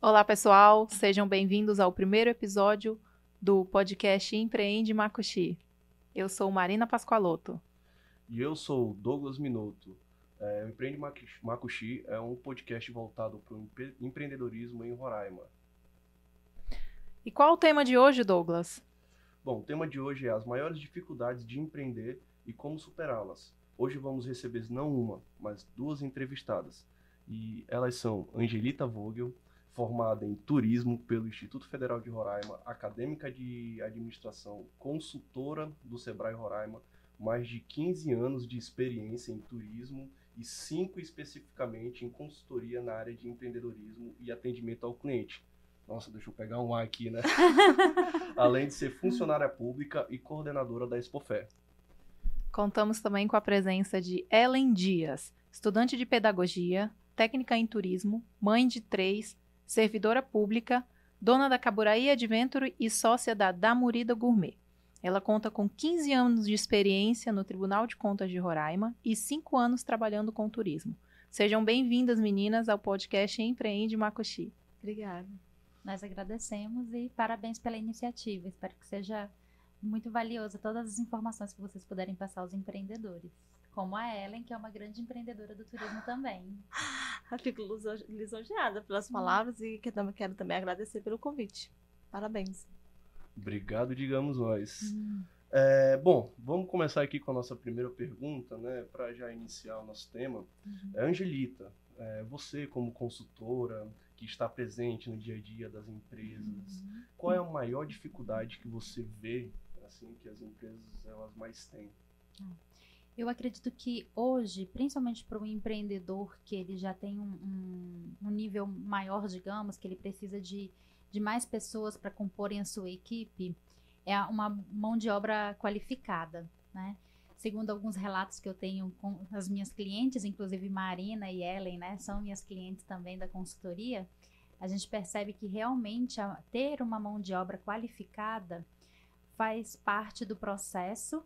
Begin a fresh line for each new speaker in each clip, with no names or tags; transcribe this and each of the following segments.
Olá, pessoal, sejam bem-vindos ao primeiro episódio do podcast Empreende Macuxi. Eu sou Marina Pascoaloto.
E eu sou Douglas Minotto. É, o Empreende Macuxi é um podcast voltado para o empreendedorismo em Roraima.
E qual o tema de hoje, Douglas?
Bom, o tema de hoje é as maiores dificuldades de empreender e como superá-las. Hoje vamos receber não uma, mas duas entrevistadas. E elas são Angelita Vogel, formada em turismo pelo Instituto Federal de Roraima, acadêmica de administração, consultora do Sebrae Roraima, mais de 15 anos de experiência em turismo e cinco especificamente em consultoria na área de empreendedorismo e atendimento ao cliente. Nossa, deixa eu pegar um ar aqui, né? Além de ser funcionária pública e coordenadora da Expofé.
Contamos também com a presença de Ellen Dias, estudante de pedagogia, técnica em turismo, mãe de três, servidora pública, dona da Caburaí Adventure e sócia da Damurida Gourmet. Ela conta com 15 anos de experiência no Tribunal de Contas de Roraima e 5 anos trabalhando com turismo. Sejam bem-vindas, meninas, ao podcast Empreende Macoxi.
Obrigada. Nós agradecemos e parabéns pela iniciativa. Espero que seja muito valiosa todas as informações que vocês puderem passar aos empreendedores. Como a Ellen, que é uma grande empreendedora do turismo também.
Fico lisonjeada pelas palavras e que também quero também agradecer pelo convite. Parabéns.
Obrigado, digamos nós. Hum. É, bom, vamos começar aqui com a nossa primeira pergunta, né, para já iniciar o nosso tema. Uhum. É, Angelita, é, você como consultora que está presente no dia a dia das empresas, uhum. qual é a maior dificuldade que você vê, assim, que as empresas elas mais têm?
Eu acredito que hoje, principalmente para o empreendedor que ele já tem um, um, um nível maior, digamos, que ele precisa de de mais pessoas para comporem a sua equipe é uma mão de obra qualificada, né? Segundo alguns relatos que eu tenho com as minhas clientes, inclusive Marina e Ellen, né, são minhas clientes também da consultoria, a gente percebe que realmente ter uma mão de obra qualificada faz parte do processo,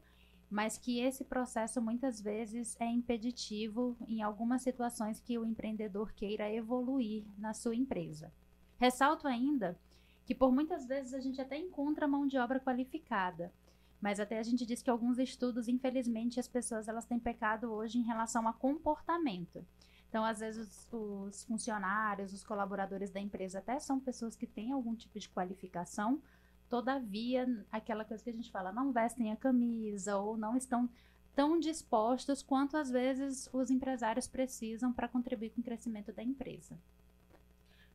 mas que esse processo muitas vezes é impeditivo em algumas situações que o empreendedor queira evoluir na sua empresa. Ressalto ainda que por muitas vezes a gente até encontra mão de obra qualificada, mas até a gente diz que alguns estudos, infelizmente, as pessoas elas têm pecado hoje em relação a comportamento. Então, às vezes, os, os funcionários, os colaboradores da empresa até são pessoas que têm algum tipo de qualificação, todavia, aquela coisa que a gente fala, não vestem a camisa ou não estão tão dispostos quanto às vezes os empresários precisam para contribuir com o crescimento da empresa.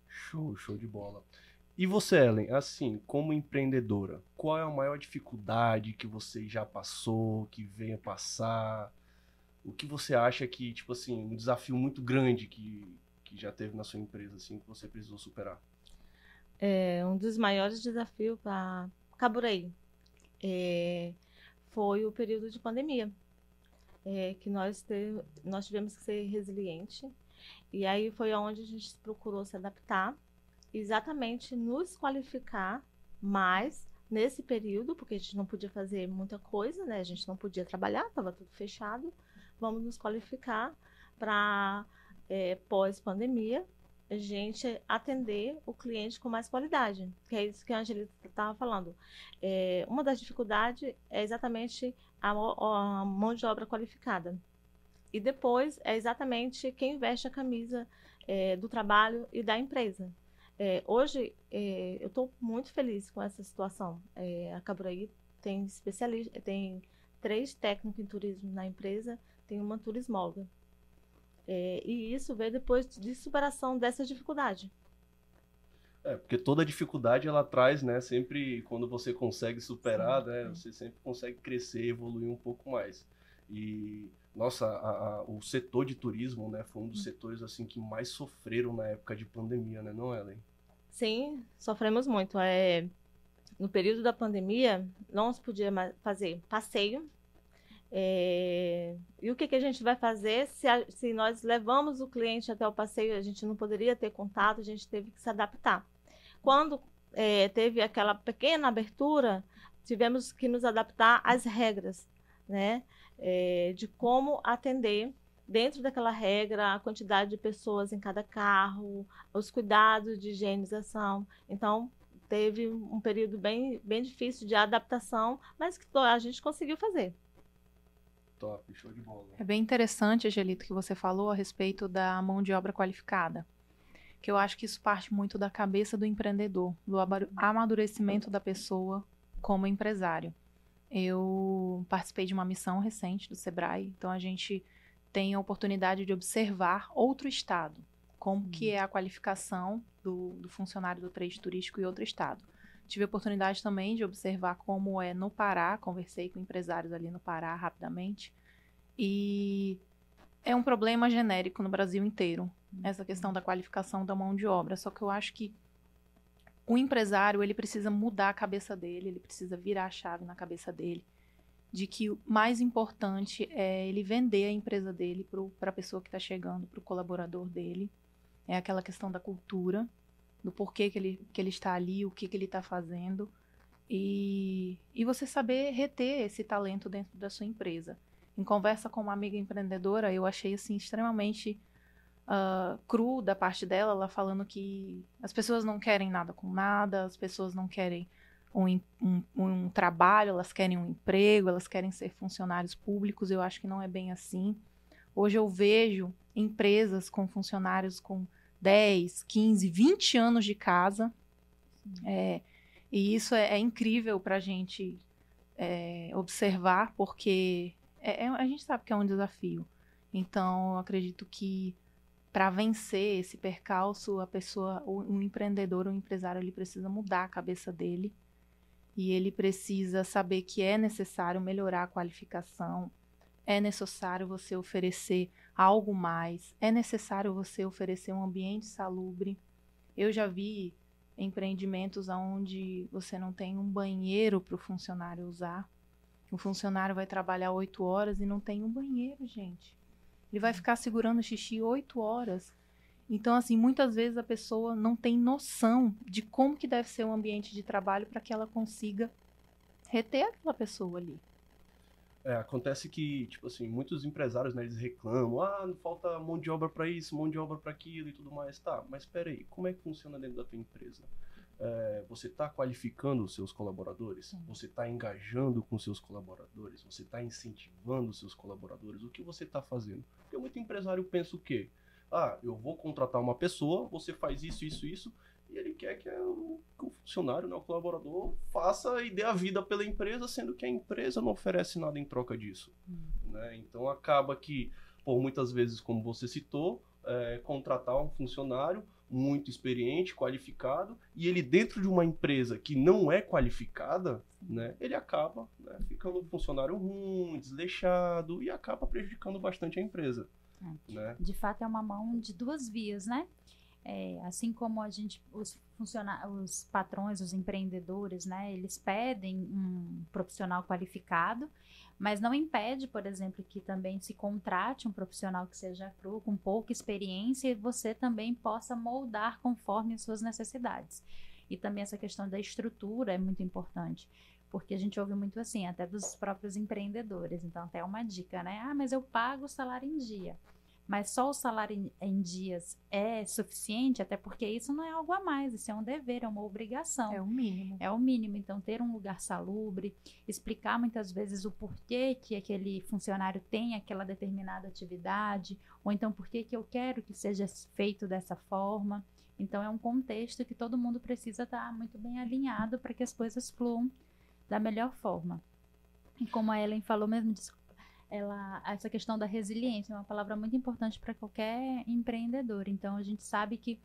Show, show de bola. E você, Ellen, assim, como empreendedora, qual é a maior dificuldade que você já passou, que venha passar? O que você acha que, tipo assim, um desafio muito grande que, que já teve na sua empresa, assim, que você precisou superar?
É, um dos maiores desafios para Caburaí é, foi o período de pandemia, é, que nós, te, nós tivemos que ser resiliente e aí foi onde a gente procurou se adaptar, exatamente nos qualificar mais nesse período, porque a gente não podia fazer muita coisa, né? A gente não podia trabalhar, estava tudo fechado. Vamos nos qualificar para é, pós-pandemia a gente atender o cliente com mais qualidade, que é isso que a Angelita estava falando. É, uma das dificuldades é exatamente a, a mão de obra qualificada. E depois é exatamente quem veste a camisa é, do trabalho e da empresa. É, hoje é, eu estou muito feliz com essa situação. É, a Caburaí tem especialista, tem três técnicos em turismo na empresa, tem uma turismóloga. É, e isso veio depois de superação dessa dificuldade.
É, porque toda dificuldade ela traz, né? Sempre quando você consegue superar, sim, né? Sim. Você sempre consegue crescer, evoluir um pouco mais. E nossa, a, a, o setor de turismo, né, foi um dos hum. setores assim que mais sofreram na época de pandemia, né, não, Ellen?
Sim, sofremos muito. É, no período da pandemia, não se podia fazer passeio. É, e o que, que a gente vai fazer se, a, se nós levamos o cliente até o passeio? A gente não poderia ter contato, a gente teve que se adaptar. Quando é, teve aquela pequena abertura, tivemos que nos adaptar às regras, né? é, de como atender dentro daquela regra, a quantidade de pessoas em cada carro, os cuidados de higienização. Então, teve um período bem, bem difícil de adaptação, mas que a gente conseguiu fazer.
Top, show de bola.
É bem interessante, Angelito, que você falou a respeito da mão de obra qualificada. Que eu acho que isso parte muito da cabeça do empreendedor, do amadurecimento da pessoa como empresário. Eu participei de uma missão recente do Sebrae, então a gente tem a oportunidade de observar outro estado, como que é a qualificação do, do funcionário do trade turístico em outro estado. Tive a oportunidade também de observar como é no Pará, conversei com empresários ali no Pará rapidamente, e é um problema genérico no Brasil inteiro, essa questão da qualificação da mão de obra. Só que eu acho que o empresário, ele precisa mudar a cabeça dele, ele precisa virar a chave na cabeça dele, de que o mais importante é ele vender a empresa dele para a pessoa que está chegando, para o colaborador dele. É aquela questão da cultura, do porquê que ele, que ele está ali, o que, que ele está fazendo. E, e você saber reter esse talento dentro da sua empresa. Em conversa com uma amiga empreendedora, eu achei assim extremamente uh, cru da parte dela, ela falando que as pessoas não querem nada com nada, as pessoas não querem um, um, um trabalho, elas querem um emprego, elas querem ser funcionários públicos. Eu acho que não é bem assim. Hoje eu vejo empresas com funcionários com 10, 15, 20 anos de casa. É, e isso é, é incrível para a gente é, observar, porque é, é, a gente sabe que é um desafio. Então, eu acredito que para vencer esse percalço, a pessoa, o, um empreendedor, um empresário, ele precisa mudar a cabeça dele e ele precisa saber que é necessário melhorar a qualificação, é necessário você oferecer algo mais, é necessário você oferecer um ambiente salubre. Eu já vi empreendimentos onde você não tem um banheiro para o funcionário usar. O funcionário vai trabalhar oito horas e não tem um banheiro, gente. Ele vai ficar segurando o xixi oito horas. Então, assim, muitas vezes a pessoa não tem noção de como que deve ser o ambiente de trabalho para que ela consiga reter aquela pessoa ali.
É, acontece que, tipo assim, muitos empresários, né, eles reclamam, ah, não falta mão de obra para isso, mão de obra para aquilo e tudo mais. Tá, mas espera aí, como é que funciona dentro da tua empresa? É, você está qualificando os seus colaboradores? Sim. Você está engajando com os seus colaboradores? Você está incentivando os seus colaboradores? O que você está fazendo? Porque muito empresário pensa o quê? Ah, eu vou contratar uma pessoa, você faz isso, isso, isso, e ele quer que o, que o funcionário, né, o colaborador, faça e dê a vida pela empresa, sendo que a empresa não oferece nada em troca disso. Hum. Né? Então acaba que, por muitas vezes, como você citou, é, contratar um funcionário muito experiente, qualificado, e ele dentro de uma empresa que não é qualificada, né, ele acaba né, ficando um funcionário ruim, desleixado e acaba prejudicando bastante a empresa.
É. Né? De fato, é uma mão de duas vias, né? É, assim como a gente, os funcionários, os patrões, os empreendedores, né, eles pedem um profissional qualificado, mas não impede, por exemplo, que também se contrate um profissional que seja cru, com pouca experiência, e você também possa moldar conforme as suas necessidades. E também essa questão da estrutura é muito importante porque a gente ouve muito assim, até dos próprios empreendedores. Então, até uma dica, né? Ah, mas eu pago o salário em dia mas só o salário em, dias é suficiente, até porque isso não é algo a mais, isso é um dever, é uma obrigação.
É o mínimo.
É o mínimo. Então, ter um lugar salubre, explicar muitas vezes o porquê que aquele funcionário tem aquela determinada atividade, ou então porquê que eu quero que seja feito dessa forma. Então, é um contexto que todo mundo precisa estar muito bem alinhado para que as coisas fluam da melhor forma. E como a Ellen falou mesmo, ela, essa questão da resiliência é uma palavra muito importante para qualquer empreendedor. Então, a gente sabe que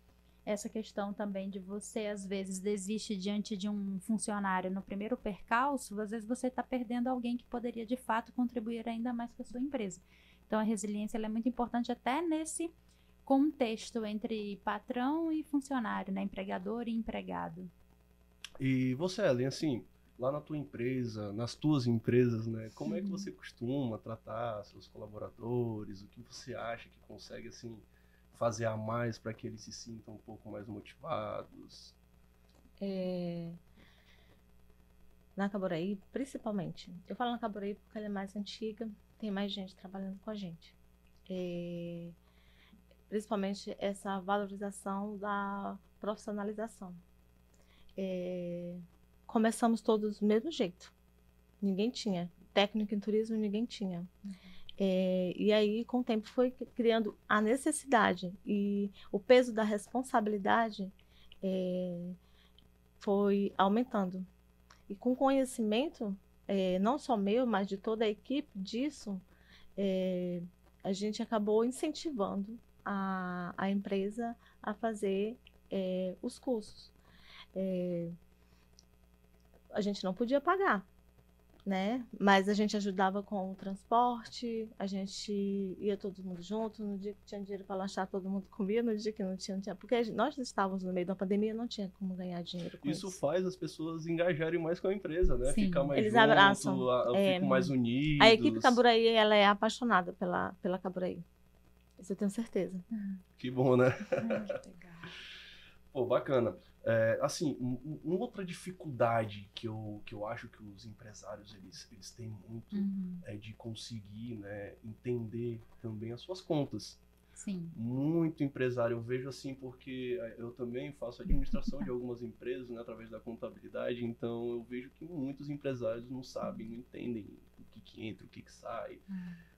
essa questão também de você, às vezes, desiste diante de um funcionário no primeiro percalço, às vezes você está perdendo alguém que poderia, de fato, contribuir ainda mais com a sua empresa. Então, a resiliência é muito importante até nesse contexto entre patrão e funcionário, né? empregador e empregado.
E você, Ellen, assim, lá na tua empresa, nas tuas empresas, né? Como é que você costuma tratar seus colaboradores? O que você acha que consegue assim fazer a mais para que eles se sintam um pouco mais motivados?
É... Na Caboraí, principalmente. Eu falo na Caboraí porque ela é mais antiga, tem mais gente trabalhando com a gente. é, principalmente essa valorização da profissionalização. É, começamos todos do mesmo jeito. Ninguém tinha. Técnico em turismo, ninguém tinha. Uhum. É, e aí, com o tempo, foi criando a necessidade e o peso da responsabilidade é, foi aumentando. E com conhecimento, é, não só meu, mas de toda a equipe disso, é, a gente acabou incentivando a, a empresa a fazer é, os cursos. A gente não podia pagar, né? Mas a gente ajudava com o transporte, a gente ia todo mundo junto. No dia que tinha dinheiro para lanchar, todo mundo comia. No dia que não tinha, não tinha. Porque nós estávamos no meio da pandemia, não tinha como ganhar dinheiro com
isso.
Isso
faz as pessoas engajarem mais com a empresa, né?
Sim.
Ficar mais
Eles
junto,
abraçam,
a,
é,
ficam mais unidos.
A equipe Caburaí, ela é apaixonada pela, pela Caburaí. Isso eu tenho certeza.
Que bom, né?
Ai, que legal.
Pô, bacana. É, assim, um- um- uma outra dificuldade que eu, que eu acho que os empresários eles, eles têm muito
Uhum.
é de conseguir né, entender também as suas contas.
Sim.
Muito empresário, eu vejo assim, porque eh, eu também faço administração de algumas empresas né, através da contabilidade, então eu vejo que muitos empresários não sabem, não entendem o que, que entra, o que, que sai,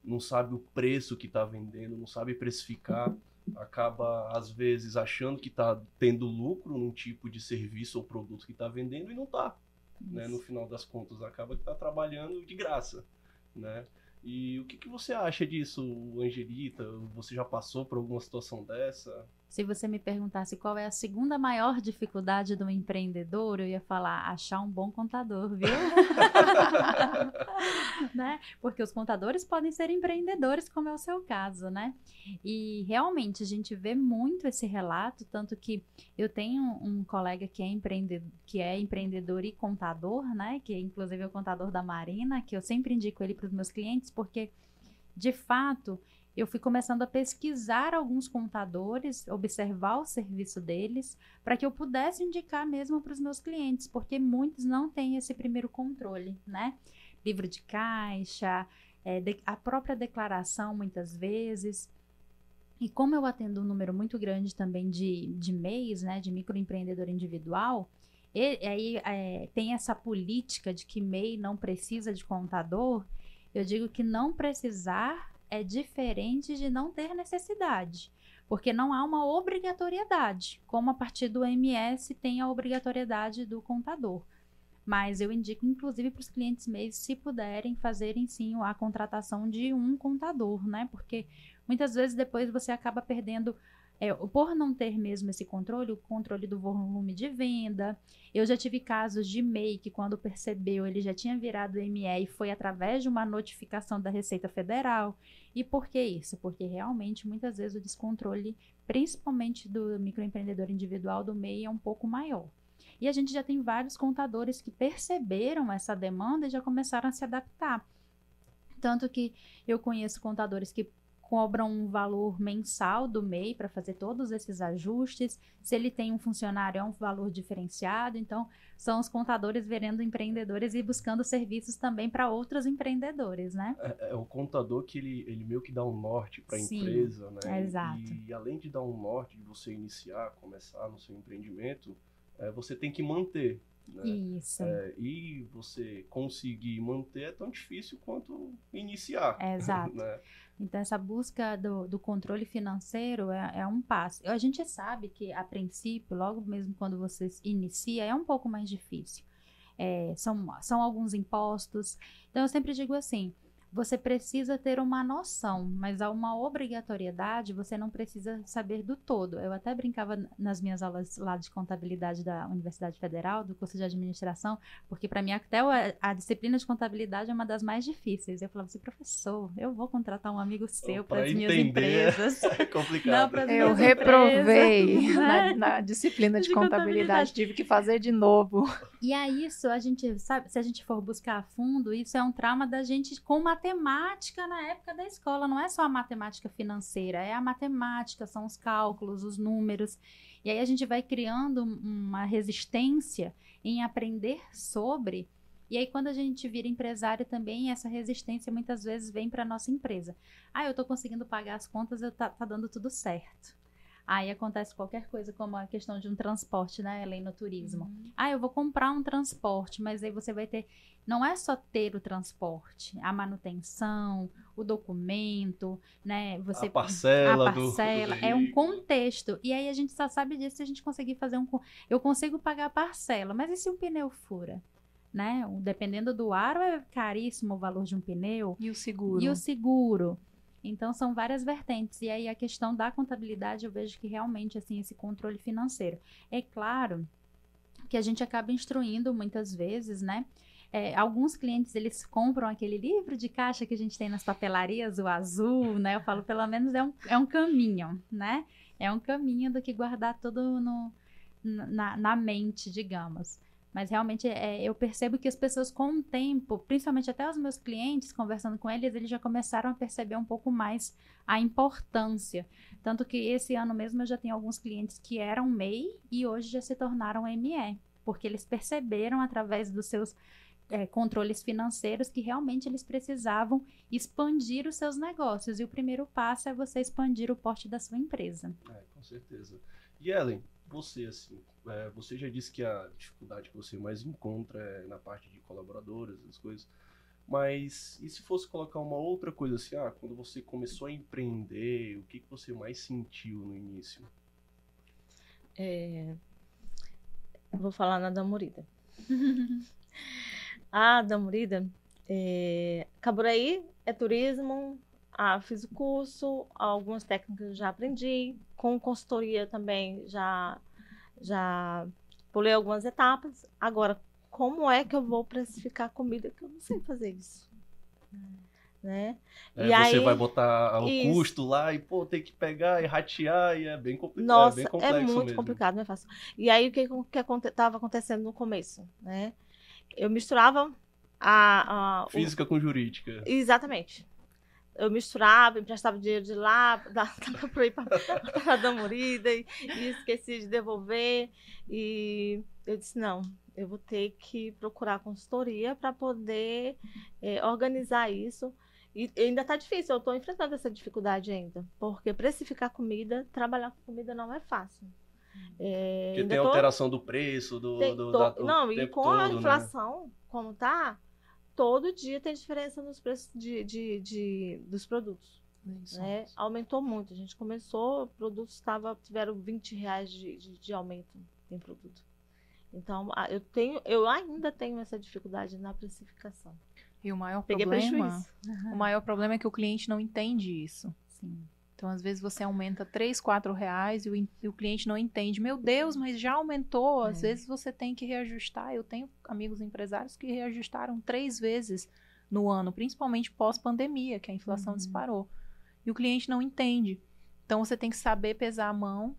não sabe o preço que está vendendo, não sabe precificar, acaba às vezes achando que está tendo lucro num tipo de serviço ou produto que está vendendo e não está. Né? No final das contas, acaba que está trabalhando de graça. Né? E o que, que você acha disso, Angelita? Você já passou por alguma situação dessa?
Se você me perguntasse qual é a segunda maior dificuldade do empreendedor, eu ia falar achar um bom contador, viu? né? Porque os contadores podem ser empreendedores, como é o seu caso, né? E realmente a gente vê muito esse relato, tanto que eu tenho um colega que é empreendedor, que é empreendedor e contador, né? Que inclusive é o contador da Marina, que eu sempre indico ele para os meus clientes, porque de fato eu fui começando a pesquisar alguns contadores, observar o serviço deles, para que eu pudesse indicar mesmo para os meus clientes, porque muitos não têm esse primeiro controle, né? Livro de caixa, é, de- a própria declaração, muitas vezes. E como eu atendo um número muito grande também de, de MEIs, né, de microempreendedor individual, e, aí é, tem essa política de que MEI não precisa de contador, eu digo que não precisar é diferente de não ter necessidade, porque não há uma obrigatoriedade, como a partir do MS tem a obrigatoriedade do contador. Mas eu indico, inclusive, para os clientes MEIs, se puderem, fazerem sim a contratação de um contador, né? Porque muitas vezes depois você acaba perdendo, é, por não ter mesmo esse controle, o controle do volume de venda. Eu já tive casos de MEI que, quando percebeu, ele já tinha virado ME e foi através de uma notificação da Receita Federal. E por que isso? Porque realmente, muitas vezes, o descontrole, principalmente do microempreendedor individual, do MEI, é um pouco maior. E a gente já tem vários contadores que perceberam essa demanda e já começaram a se adaptar. Tanto que eu conheço contadores que cobram um valor mensal do MEI para fazer todos esses ajustes. Se ele tem um funcionário, é um valor diferenciado. Então, são os contadores verendo empreendedores e buscando serviços também para outros empreendedores, né?
É, é o contador que ele, ele meio que dá um norte para a empresa, né?
exato.
E além de dar um norte de você iniciar, começar no seu empreendimento, é, você tem que manter. Né?
Isso.
É, e você conseguir manter é tão difícil quanto iniciar.
É, exato.
né?
Então, essa busca do, do controle financeiro é, é um passo. A gente sabe que, a princípio, logo mesmo quando você inicia, é um pouco mais difícil. É, são, são alguns impostos. Então, eu sempre digo assim: você precisa ter uma noção, mas há uma obrigatoriedade, você não precisa saber do todo. Eu até brincava nas minhas aulas lá de contabilidade da Universidade Federal, do curso de administração, porque para mim até a, a disciplina de contabilidade é uma das mais difíceis. Eu falava assim, professor, eu vou contratar um amigo seu para as minhas empresas.
É complicado.
Não,
Eu reprovei
empresas,
na,
né?
na disciplina de,
De
contabilidade.
contabilidade.
tive que fazer de novo.
E aí, isso a gente sabe, se a gente for buscar a fundo, isso é um trauma da gente com matemática na época da escola. Não é só a matemática financeira, é a matemática, são os cálculos, os números. E aí a gente vai criando uma resistência em aprender sobre E aí, quando a gente vira empresário também, essa resistência muitas vezes vem para nossa empresa. Ah, eu estou conseguindo pagar as contas, eu tá, tá dando tudo certo. Aí acontece qualquer coisa, como a questão de um transporte, né, Ellen, no turismo. Uhum. Ah, eu vou comprar um transporte, mas aí você vai ter. Não é só ter o transporte, a manutenção, o documento, né? Você,
a parcela.
A parcela. Do, do é um contexto. E aí a gente só sabe disso se a gente conseguir fazer um. Eu consigo pagar a parcela, mas e se um pneu fura? Né? Dependendo do aro, é caríssimo o valor de um pneu.
E o seguro.
E o seguro. Então são várias vertentes e aí a questão da contabilidade eu vejo que realmente assim esse controle financeiro. É claro que a gente acaba instruindo muitas vezes, né? É, alguns clientes eles compram aquele livro de caixa que a gente tem nas papelarias, o azul, né? Eu falo, pelo menos é um, é um caminho, né? É um caminho do que guardar tudo no, na, na mente, digamos. Mas realmente é, eu percebo que as pessoas, com o tempo, principalmente até os meus clientes, conversando com eles, eles já começaram a perceber um pouco mais a importância. Tanto que esse ano mesmo eu já tenho alguns clientes que eram MEI e hoje já se tornaram ME, porque eles perceberam através dos seus é, controles financeiros que realmente eles precisavam expandir os seus negócios. E o primeiro passo é você expandir o porte da sua empresa.
É, com certeza. E Ellen, você, assim, é, você já disse que a dificuldade que você mais encontra é na parte de colaboradores, as coisas. Mas e se fosse colocar uma outra coisa assim, ah, quando você começou a empreender, o que, que você mais sentiu no início?
É... Vou falar na Damorida. a Damorida, é... Caburaí é turismo, ah, fiz o curso, algumas técnicas eu já aprendi, com consultoria também já já pulei algumas etapas. Agora, como é que eu vou precificar comida que eu não sei fazer isso? Né?
É, e você aí, vai botar o isso. custo lá e pô, tem que pegar e ratear e é bem complicado.
Nossa,
é,
bem complexo é muito
mesmo.
complicado, não é fácil. E aí o que que estava acontecendo no começo, né? Eu misturava a, a
física
o...
com jurídica.
Exatamente eu misturava, emprestava dinheiro de lá, dava para ir para dar morida e, e esqueci de devolver. E eu disse: não, eu vou ter que procurar consultoria para poder é, organizar isso. E ainda está difícil, eu estou enfrentando essa dificuldade ainda, porque precificar comida, trabalhar com comida não é fácil.
É, porque tem tô... alteração do preço, do,
tem,
do,
tô...
da,
Não, e com todo, a né? inflação, né? como tá, todo dia tem diferença nos preços de, de, de dos produtos. Né? Aumentou muito. A gente começou, produtos tava, tiveram 20 reais de, de, de aumento em produto. Então, eu tenho, eu ainda tenho essa dificuldade na precificação.
E o maior Peguei problema, o maior problema é que o cliente não entende isso. Sim. Então, às vezes, você aumenta 3, 4 reais e o, e o cliente não entende. Meu Deus, mas já aumentou. Às é. vezes, você tem que reajustar. Eu tenho amigos empresários que reajustaram três vezes no ano, principalmente pós-pandemia, que a inflação uhum. disparou. E o cliente não entende. Então, você tem que saber pesar a mão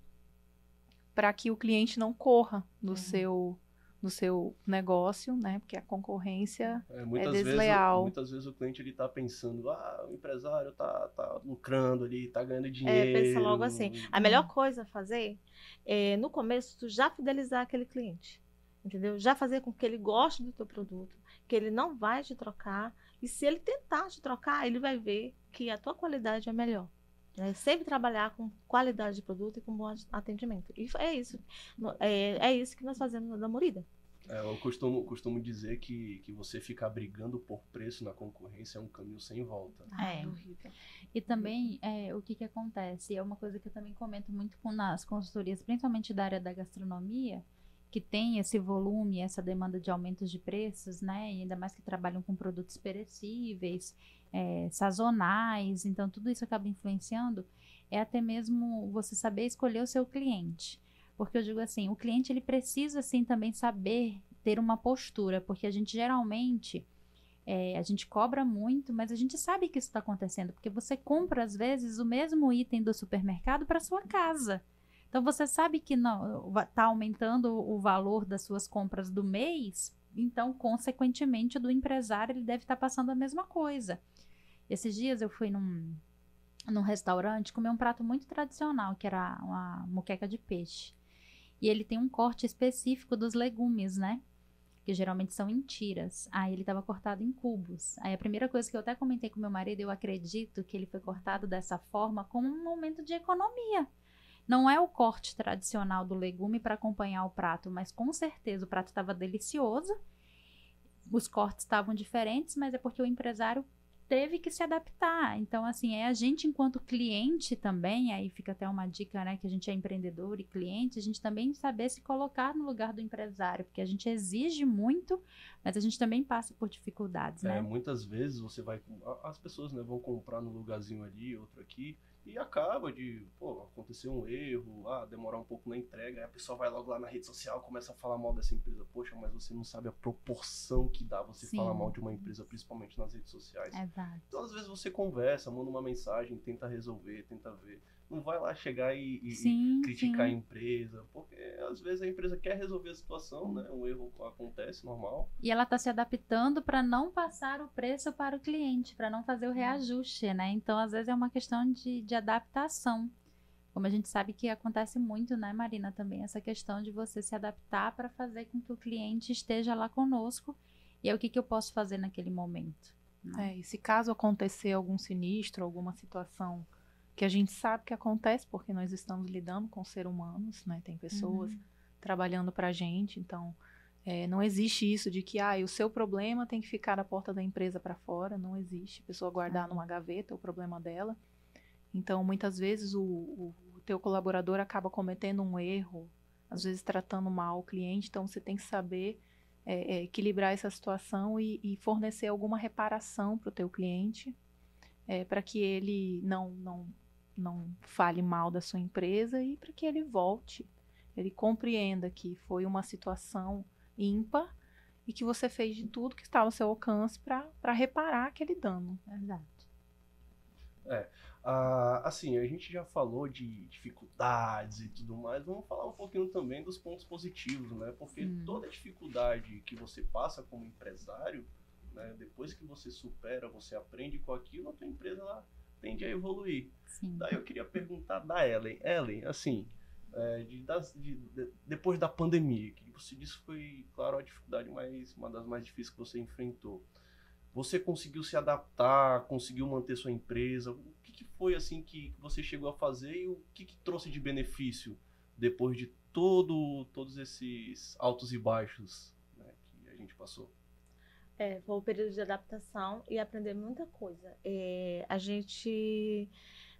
para que o cliente não corra no uhum. seu no seu negócio, né? Porque a concorrência é, é desleal.
Vezes, muitas vezes o cliente ele tá pensando, ah, o empresário tá, tá lucrando ali, tá ganhando dinheiro.
É, pensa logo assim. A melhor coisa a fazer é, no começo, tu já fidelizar aquele cliente. Entendeu? Já fazer com que ele goste do teu produto, que ele não vai te trocar. E se ele tentar te trocar, ele vai ver que a tua qualidade é melhor. É sempre trabalhar com qualidade de produto e com bom atendimento. E é isso. É, é isso que nós fazemos na Morida.
É, eu costumo, costumo dizer que, que você ficar brigando por preço na concorrência é um caminho sem volta.
É, é horrível. E também, é, o que, que acontece? É uma coisa que eu também comento muito com nas consultorias, principalmente da área da gastronomia, que tem esse volume, essa demanda de aumentos de preços, né? E ainda mais que trabalham com produtos perecíveis é, sazonais, então tudo isso acaba influenciando, é até mesmo você saber escolher o seu cliente. Porque eu digo assim, o cliente ele precisa assim também saber ter uma postura, porque a gente geralmente é, a gente cobra muito, mas a gente sabe que isso está acontecendo, porque você compra às vezes o mesmo item do supermercado para sua casa. Então você sabe que não está aumentando o valor das suas compras do mês, então consequentemente do empresário ele deve estar tá passando a mesma coisa. Esses dias eu fui num, num restaurante comer um prato muito tradicional, que era uma moqueca de peixe. E ele tem um corte específico dos legumes, né? que geralmente são em tiras. Aí ele estava cortado em cubos. Aí a primeira coisa que eu até comentei com meu marido, eu acredito que ele foi cortado dessa forma como um momento de economia. Não é o corte tradicional do legume para acompanhar o prato, mas com certeza o prato estava delicioso. Os cortes estavam diferentes, mas é porque o empresário teve que se adaptar. Então, assim, é a gente, enquanto cliente também, aí fica até uma dica, né, que a gente é empreendedor e cliente, a gente também saber se colocar no lugar do empresário, porque a gente exige muito, mas a gente também passa por dificuldades,
É,
né?
muitas vezes você vai. As pessoas né, vão comprar num lugarzinho ali, outro aqui, e acaba de, pô, acontecer um erro, ah, demorar um pouco na entrega, aí a pessoa vai logo lá na rede social, começa a falar mal dessa empresa. Poxa, mas você não sabe a proporção que dá você
Sim.
falar mal de uma empresa, principalmente nas redes sociais.
Exato.
Então, às vezes você conversa, manda uma mensagem, tenta resolver, tenta ver. Não vai lá chegar e, e-
Sim,
criticar a
sim.
empresa, porque às vezes a empresa quer resolver a situação, né? Um erro acontece, normal.
E ela está se adaptando para não passar o preço para o cliente, para não fazer o reajuste, né? Então, às vezes é uma questão de, de adaptação. Como a gente sabe que acontece muito, né, Marina, também, essa questão de você se adaptar para fazer com que o cliente esteja lá conosco. E é o que, que eu posso fazer naquele momento.
É, e se caso acontecer algum sinistro, alguma situação que a gente sabe que acontece, porque nós estamos lidando com seres humanos, né? Tem pessoas
Uhum.
trabalhando pra gente, então é, não existe isso de que ah, o seu problema tem que ficar na porta da empresa para fora, não existe. A pessoa guardar numa gaveta é o problema dela. Então, muitas vezes o, o, o teu colaborador acaba cometendo um erro, às vezes tratando mal o cliente, então você tem que saber é, é, equilibrar essa situação e, e fornecer alguma reparação para o teu cliente, para que ele não, não, não fale mal da sua empresa e para que ele volte, ele compreenda que foi uma situação ímpar e que você fez de tudo que estava ao seu alcance para reparar aquele dano.
Exato.
Ah, assim, a gente já falou de dificuldades e tudo mais, vamos falar um pouquinho também dos pontos positivos, né? Porque
Sim.
toda dificuldade que você passa como empresário, né, depois que você supera, você aprende com aquilo, a tua empresa ela tende a evoluir.
Sim.
Daí eu queria perguntar da Ellen. Ellen, assim, é, de- das- de- de- depois da pandemia, que você disse que foi, claro, a dificuldade mais, uma das mais difíceis que você enfrentou. Você conseguiu se adaptar, conseguiu manter sua empresa? O que, que foi assim que você chegou a fazer e o que, que trouxe de benefício depois de todo, todos esses altos e baixos né, que a gente passou?
É, foi um período de adaptação e aprender muita coisa. É, a gente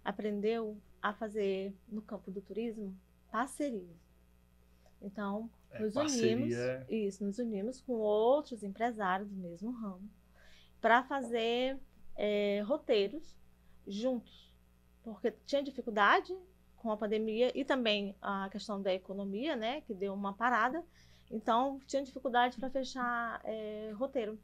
aprendeu a fazer no campo do turismo parcerias. Então,
É,
nos
parceria
unimos,
é-
isso, nos unimos com outros empresários do mesmo ramo para fazer é, roteiros juntos, porque tinha dificuldade com a pandemia e também a questão da economia, né, que deu uma parada. Então, tinha dificuldade para fechar é, roteiro.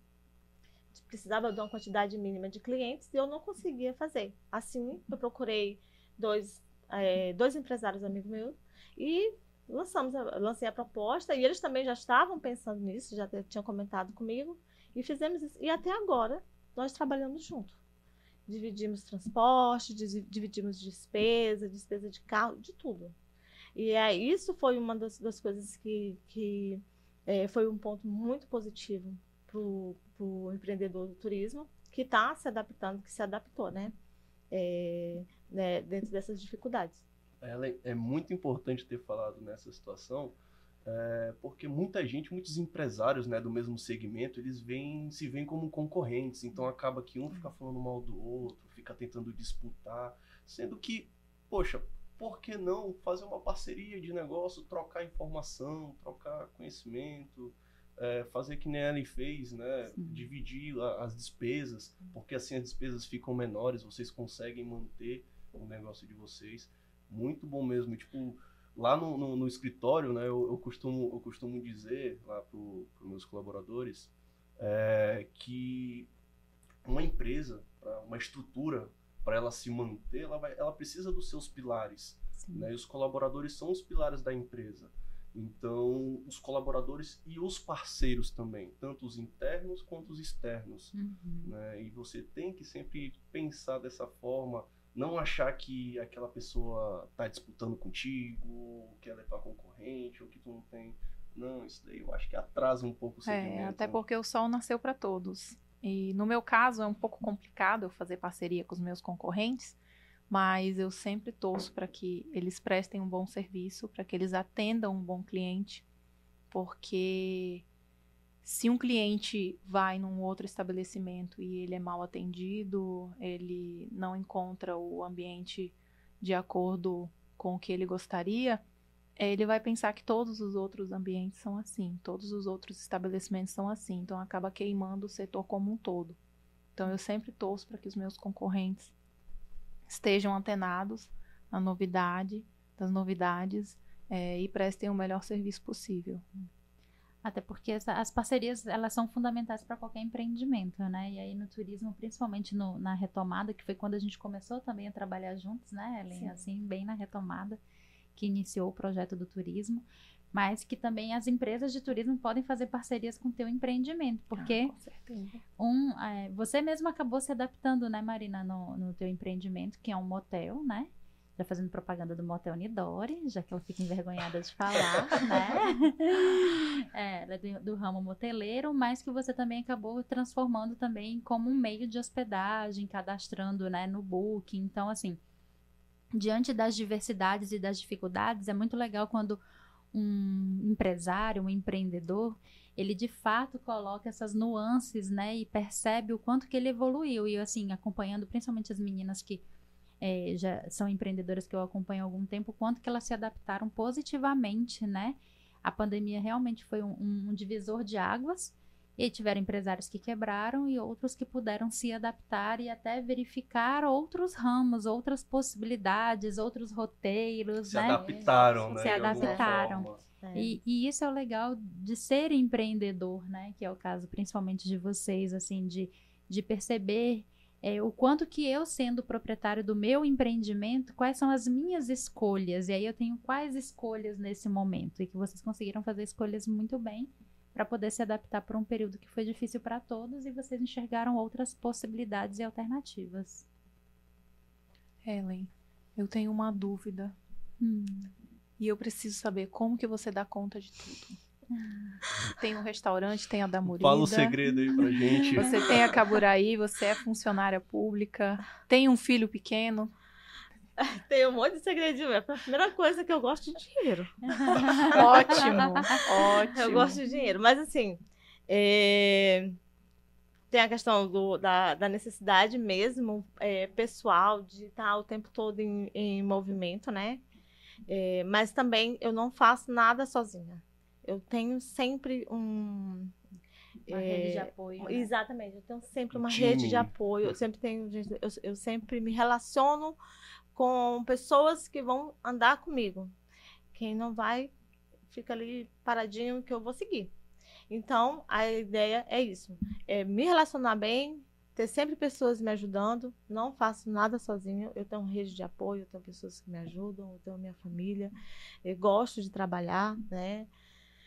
Precisava de uma quantidade mínima de clientes e eu não conseguia fazer. Assim, eu procurei dois, é, dois empresários amigos meus e lançamos, a- lancei a proposta e eles também já estavam pensando nisso, já tinham comentado comigo e fizemos isso. E até agora nós trabalhamos junto. Dividimos transporte, divi- dividimos despesa, despesa de carro, de tudo. E é, isso foi uma das, das coisas que, que é, foi um ponto muito positivo para o empreendedor do turismo, que está se adaptando, que se adaptou, né? É, né, dentro dessas dificuldades.
Ellen, é muito importante ter falado nessa situação, é, porque muita gente, muitos empresários né, do mesmo segmento, eles veem, se veem como concorrentes, então acaba que um fica falando mal do outro, fica tentando disputar, sendo que, poxa, por que não fazer uma parceria de negócio, trocar informação, trocar conhecimento, é, fazer que nem a Ellen fez, né,
Sim.
dividir as despesas, porque assim as despesas ficam menores, vocês conseguem manter o negócio de vocês muito bom mesmo. Tipo, lá no, no, no escritório, né, eu, eu, costumo, eu costumo dizer lá para os meus colaboradores é, que uma empresa, uma estrutura, para ela se manter, ela, vai, ela precisa dos seus pilares. Né, e os colaboradores são os pilares da empresa. Então, os colaboradores e os parceiros também, tanto os internos quanto os externos
Uhum.
né? E você tem que sempre pensar dessa forma, não achar que aquela pessoa está disputando contigo, ou que ela é tua concorrente, ou que tu não tem Não, isso daí eu acho que atrasa um pouco o segmento.
É, até
né?
porque o sol nasceu para todos. E no meu caso é um pouco complicado eu fazer parceria com os meus concorrentes, mas eu sempre torço para que eles prestem um bom serviço, para que eles atendam um bom cliente, porque se um cliente vai num outro estabelecimento e ele é mal atendido, ele não encontra o ambiente de acordo com o que ele gostaria, ele vai pensar que todos os outros ambientes são assim, todos os outros estabelecimentos são assim, então acaba queimando o setor como um todo. Então eu sempre torço para que os meus concorrentes estejam antenados na novidade, das novidades é, e prestem o melhor serviço possível.
Até porque essa, as parcerias elas são fundamentais para qualquer empreendimento, né? E aí no turismo, principalmente no, na retomada, que foi quando a gente começou também a trabalhar juntos, né, Ellen?
Sim.
Assim, bem na retomada que iniciou o projeto do turismo, mas que também as empresas de turismo podem fazer parcerias com o teu empreendimento, porque
Ah, com certeza.
um, é, você mesmo acabou se adaptando, né, Marina, no, no teu empreendimento, que é um motel, né? Já fazendo propaganda do motel Nidori, já que ela fica envergonhada de falar, né? É, ela é do, do ramo moteleiro, mas que você também acabou transformando também como um meio de hospedagem, cadastrando, né, no Booking. Então, assim, diante das diversidades e das dificuldades, é muito legal quando um empresário, um empreendedor, ele de fato coloca essas nuances, né, e percebe o quanto que ele evoluiu. E assim, acompanhando principalmente as meninas que eh, já são empreendedoras que eu acompanho há algum tempo, quanto que elas se adaptaram positivamente, né? A pandemia realmente foi um- um divisor de águas. E tiveram empresários que quebraram e outros que puderam se adaptar e até verificar outros ramos, outras possibilidades, outros roteiros,
Se
né?
adaptaram, né?
Se adaptaram.
É.
E, e isso é o legal de ser empreendedor, né? Que é o caso principalmente de vocês, assim, de, de perceber é, o quanto que eu, sendo proprietário do meu empreendimento, quais são as minhas escolhas. E aí eu tenho quais escolhas nesse momento. E que vocês conseguiram fazer escolhas muito bem para poder se adaptar por um período que foi difícil para todos e vocês enxergaram outras possibilidades e alternativas.
Ellen, eu tenho uma dúvida
Hum.
e eu preciso saber como que você dá conta de tudo. Tem um restaurante, tem a da Murida.
Fala o segredo aí pra gente.
Você tem a Caburaí, você é funcionária pública, tem um filho pequeno.
Tem um monte de segredinho. É a primeira coisa que eu gosto de dinheiro.
Ótimo, ótimo.
Eu gosto de dinheiro. Mas assim, é, tem a questão do- da, da necessidade mesmo, é, pessoal, de estar o tempo todo em, em movimento, né? É, mas também eu não faço nada sozinha. Eu tenho sempre um.
Uma
é,
rede de apoio. né?
Exatamente, eu tenho sempre uma
time.
rede de apoio. Eu sempre tenho, eu, eu sempre me relaciono com pessoas que vão andar comigo. Quem não vai, fica ali paradinho que eu vou seguir. Então, a ideia é isso: é me relacionar bem, ter sempre pessoas me ajudando. Não faço nada sozinho. Eu tenho rede de apoio, eu tenho pessoas que me ajudam, eu tenho minha família. Eu gosto de trabalhar, né?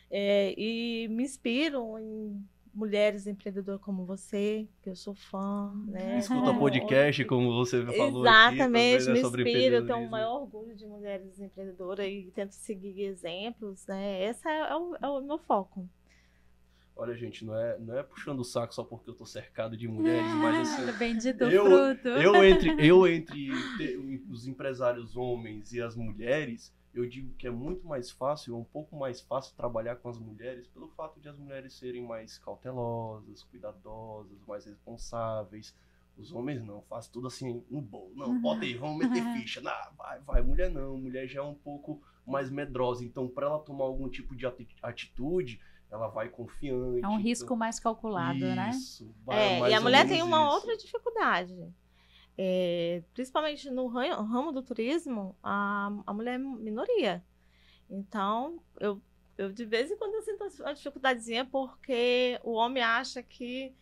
É, e me inspiro em mulheres empreendedoras como você, que eu sou fã, né?
Escuta
É.
podcast, como você falou
Exatamente,
aqui. também, né,
me
sobre
inspiro, eu tenho o maior orgulho de mulheres empreendedoras e tento seguir exemplos, né? Esse é, é o, é o meu foco.
Olha, gente, não é, não é puxando o saco só porque eu tô cercado de mulheres, mas assim,
Bendito
Eu-
fruto.
eu entre, eu entre os empresários homens e as mulheres, eu digo que é muito mais fácil, é um pouco mais fácil trabalhar com as mulheres pelo fato de as mulheres serem mais cautelosas, cuidadosas, mais responsáveis. Os homens não, faz tudo assim no bolo. Não, bota aí, vamos meter ficha. Não, vai, vai. Mulher não, mulher já é um pouco mais medrosa. Então, para ela tomar algum tipo de ati- atitude, ela vai confiante.
É um risco mais calculado, né?
Isso, vai
É,
mais
e a mulher tem uma
isso.
outra dificuldade. É, principalmente no ramo do turismo, a, a mulher é minoria. Então, eu, eu de vez em quando eu sinto uma dificuldadezinha porque o homem acha que.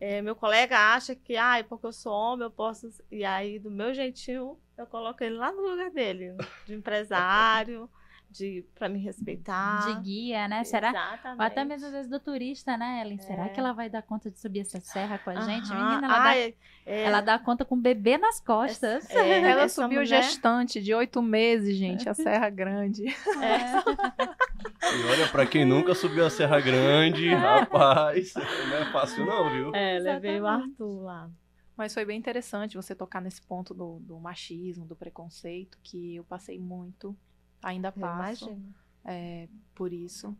é, meu colega acha que, ah, porque eu sou homem, eu posso. E aí, do meu jeitinho, eu coloco ele lá no lugar dele, de empresário, de para me respeitar.
De guia, né? Será?
Exatamente.
Ou até mesmo às vezes do turista, né, Ellen? Será
É.
que ela vai dar conta de subir essa serra com a gente?
Aham.
Menina, ela, dá,
Ai, é,
ela dá conta com o bebê nas costas.
É,
Ela
essa
subiu
mulher-
gestante de oito meses, gente, a Serra Grande.
É.
E olha, pra quem nunca subiu a Serra Grande, rapaz, não é fácil não, viu?
É, levei o Arthur lá.
Mas foi bem interessante você tocar nesse ponto do, do machismo, do preconceito, que eu passei muito, ainda passo é, por isso.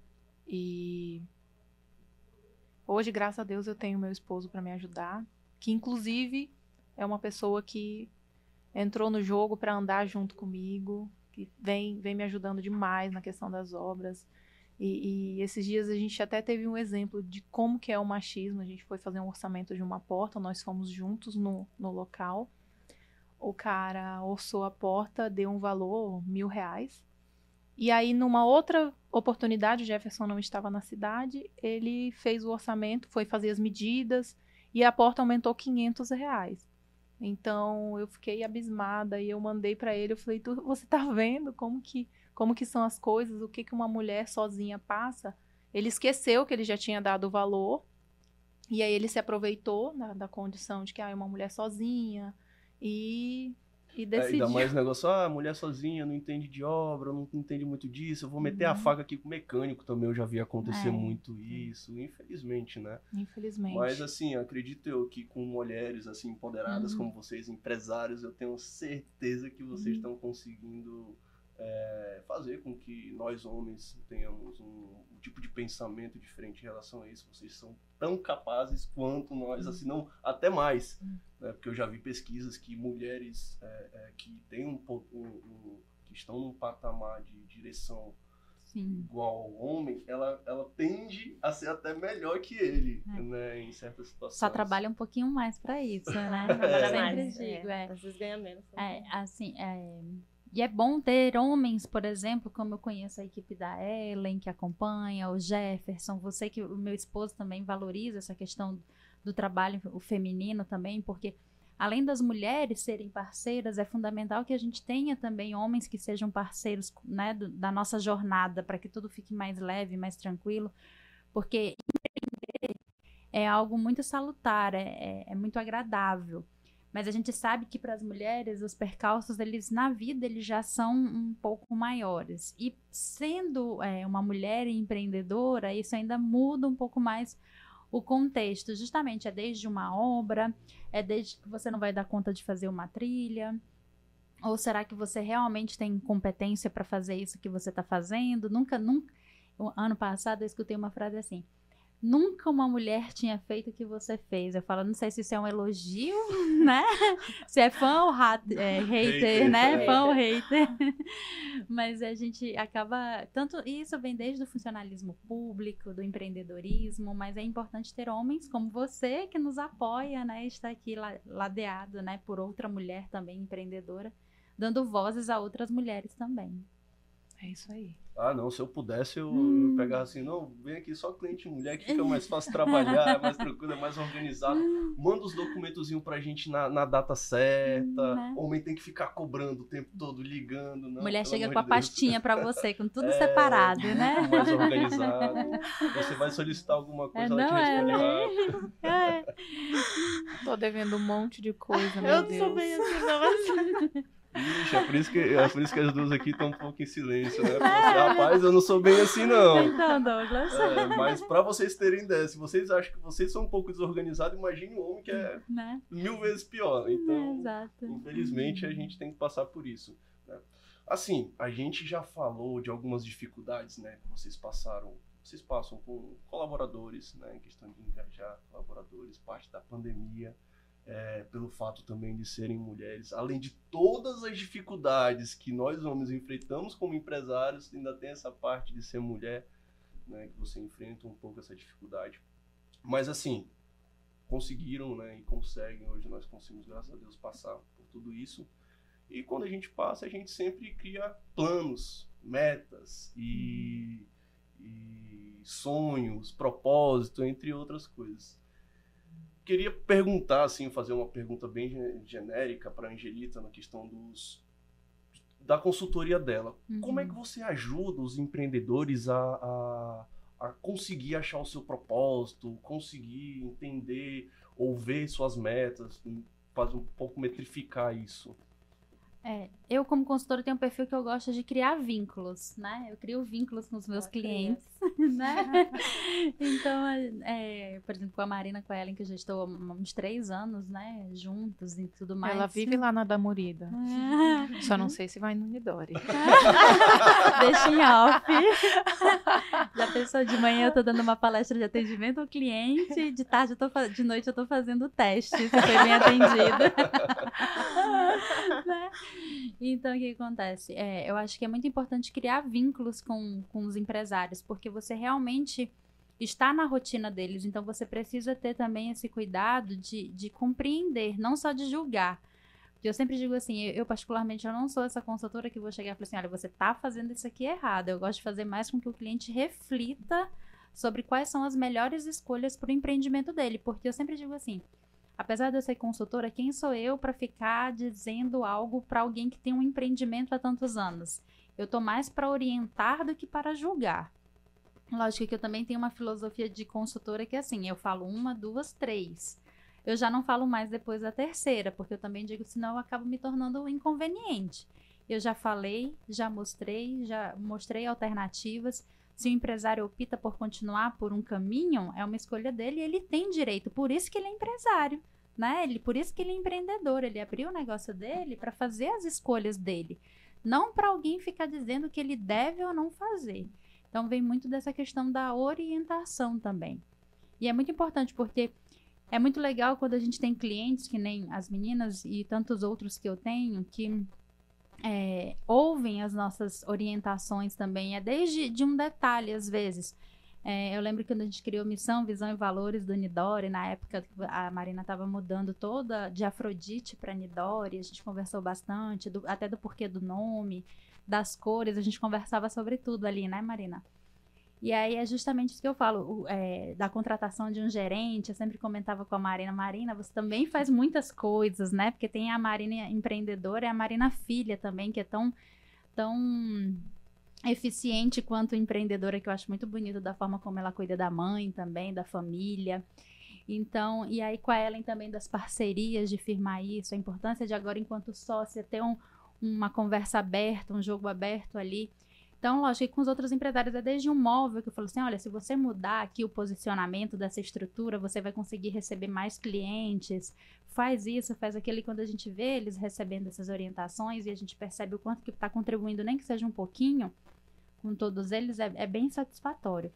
E hoje, graças a Deus, eu tenho meu esposo para me ajudar, que inclusive é uma pessoa que entrou no jogo para andar junto comigo, que vem, vem me ajudando demais na questão das obras. E, e esses dias a gente até teve um exemplo de como que é o machismo. A gente foi fazer um orçamento de uma porta, nós fomos juntos no, no local. O cara orçou a porta, deu um valor, mil reais. E aí, numa outra oportunidade, o Jefferson não estava na cidade, ele fez o orçamento, foi fazer as medidas e a porta aumentou 500 reais. Então, eu fiquei abismada e eu mandei para ele, eu falei, "Tu- você tá vendo como que, como que são as coisas, o que, que uma mulher sozinha passa? Ele esqueceu que ele já tinha dado o valor e aí ele se aproveitou da, da condição de que ah, é uma mulher sozinha e, e
É,
decidiu.
ainda mais negócio, ah, mulher sozinha, não entende de obra, não entende muito disso, eu vou meter a
Uhum.
faca aqui com o mecânico também, eu já vi acontecer
É.
muito isso, infelizmente, né?
Infelizmente.
Mas assim, acredito eu que com mulheres assim empoderadas
Uhum.
como vocês, empresários, eu tenho certeza que vocês
Uhum.
estão conseguindo é, fazer com que nós homens tenhamos um, um tipo de pensamento diferente em relação a isso. Vocês são tão capazes quanto nós,
Uhum.
assim, não até mais, né? Porque eu já vi pesquisas que mulheres é, é, que têm um, um- um- que estão num patamar de direção
Sim.
igual ao homem, ela, ela tende a ser até melhor que ele,
É.
né, em certas situações.
Só trabalha um pouquinho mais pra isso, né?
Trabalha
Eu sempre
mais,
digo,
é.
é.
Às vezes ganha menos.
É, assim, é, e é bom ter homens, por exemplo, como eu conheço a equipe da Ellen, que acompanha, o Jefferson, você que o meu esposo também valoriza essa questão do trabalho o feminino também, porque além das mulheres serem parceiras, é fundamental que a gente tenha também homens que sejam parceiros né, do- da nossa jornada, para que tudo fique mais leve, mais tranquilo, porque empreender é algo muito salutar, é, é- é muito agradável. Mas a gente sabe que para as mulheres os percalços eles na vida eles já são um pouco maiores. E sendo é, uma mulher empreendedora, isso ainda muda um pouco mais o contexto. Justamente é desde uma obra, é desde que você não vai dar conta de fazer uma trilha. Ou será que você realmente tem competência para fazer isso que você está fazendo? Nunca, nunca. Ano passado eu escutei uma frase assim: Nunca uma mulher tinha feito o que você fez. Eu falo, não sei se isso é um elogio, né? Se é fã ou hat, é, hater,
Hater,
né?
é.
Fã ou hater. Mas a gente acaba. Tanto isso vem desde o funcionalismo público, do empreendedorismo, mas é importante ter homens como você que nos apoia, né? Está aqui la- ladeado, né? Por outra mulher também empreendedora, dando vozes a outras mulheres também.
É isso aí.
Ah, não, se eu pudesse, eu,
Hum.
eu pegava assim, não, vem aqui só cliente mulher que fica mais fácil trabalhar, é mais tranquilo, é mais organizado. Manda os documentozinhos pra gente na, na data certa.
Né?
Homem tem que ficar cobrando o tempo todo, ligando. Não,
mulher chega com a
de Deus.
pastinha pra você, com tudo
É,
separado, né?
Mais organizado. Você vai solicitar alguma coisa,
É,
ela te
não é,
responde
né?
rápido.
É.
Tô devendo um monte de coisa, meu
Eu
Deus.
sou bem assim, não, mas...
Ixi, é por isso que, é por isso que as duas aqui estão um pouco em silêncio, né? Porque, assim, Rapaz, eu não sou bem assim, não.
Então, Douglas.
É, mas pra vocês terem ideia, se vocês acham que vocês são um pouco desorganizados, imagine um homem que é
Né?
mil vezes pior.
É,
Então,
exato.
infelizmente, a gente tem que passar por isso. né? Assim, a gente já falou de algumas dificuldades, né, que vocês passaram. Vocês passam com colaboradores, né, em questão de engajar colaboradores, parte da pandemia, é, pelo fato também de serem mulheres. Além de todas as dificuldades que nós homens enfrentamos como empresários, ainda tem essa parte de ser mulher, né, que você enfrenta um pouco essa dificuldade. Mas assim, conseguiram, né, e conseguem. Hoje nós conseguimos, graças a Deus, passar por tudo isso. E quando a gente passa, a gente sempre cria planos, metas e, e sonhos, propósito, entre outras coisas. Queria perguntar, assim, fazer uma pergunta bem ge- genérica para a Angelita na questão dos da consultoria dela. Como é que você ajuda os empreendedores a, a, a conseguir achar o seu propósito, conseguir entender ou ver suas metas, fazer um pouco metrificar isso?
É, eu, como consultora, tenho um perfil que eu gosto de criar vínculos, né? Eu crio vínculos com os meus
Ah,
clientes, né? então, é, por exemplo, com a Marina, com a Ellen, que eu já estou há uns três anos, né? Juntos e tudo mais.
Ela vive lá na Damorida.
Ah,
Só não sei se vai no Nidori.
Deixa em off. Já pensou, de manhã eu tô dando uma palestra de atendimento ao cliente, de tarde eu tô de noite eu tô fazendo o teste, se foi bem atendido. Né? Então, o que que acontece? É, eu acho que é muito importante criar vínculos com, com os empresários, porque você realmente está na rotina deles, então você precisa ter também esse cuidado de, de compreender, não só de julgar. Eu sempre digo assim, eu, eu, particularmente eu não sou essa consultora que vou chegar e falar assim, olha, você está fazendo isso aqui errado. Eu gosto de fazer mais com que o cliente reflita sobre quais são as melhores escolhas para o empreendimento dele, porque eu sempre digo assim, apesar de eu ser consultora, quem sou eu para ficar dizendo algo para alguém que tem um empreendimento há tantos anos? Eu tô mais para orientar do que para julgar. Lógico que eu também tenho uma filosofia de consultora que é assim, eu falo uma, duas, três. Eu já não falo mais depois da terceira, porque eu também digo, senão eu acabo me tornando inconveniente. Eu já falei, já mostrei, já mostrei alternativas. Se o empresário opta por continuar por um caminho, é uma escolha dele e ele tem direito. Por isso que ele é empresário, né? Ele, por isso que ele é empreendedor. Ele abriu o negócio dele para fazer as escolhas dele, não para alguém ficar dizendo que ele deve ou não fazer. Então vem muito dessa questão da orientação também. E é muito importante porque é muito legal quando a gente tem clientes que nem as meninas e tantos outros que eu tenho que é, ouvem as nossas orientações também. É desde de um detalhe, às vezes. É, eu lembro que quando a gente criou Missão, Visão e Valores do Nidori, na época a Marina estava mudando toda de Afrodite para Nidori, a gente conversou bastante, do, até do porquê do nome, das cores, a gente conversava sobre tudo ali, né, Marina? E aí é justamente isso que eu falo, é, da contratação de um gerente, eu sempre comentava com a Marina, Marina, você também faz muitas coisas, né? Porque tem a Marina empreendedora e a Marina filha também, que é tão, tão eficiente quanto empreendedora, que eu acho muito bonito da forma como ela cuida da mãe também, da família. Então, e aí com a Ellen também das parcerias de firmar isso, a importância de agora, enquanto sócia, ter um, uma conversa aberta, um jogo aberto ali. Então, lógico que com os outros empresários é desde um móvel que eu falo assim: olha, se você mudar aqui o posicionamento dessa estrutura, você vai conseguir receber mais clientes. Faz isso, faz aquilo. E quando a gente vê eles recebendo essas orientações e a gente percebe o quanto que está contribuindo, nem que seja um pouquinho, com todos eles, é, é bem satisfatório.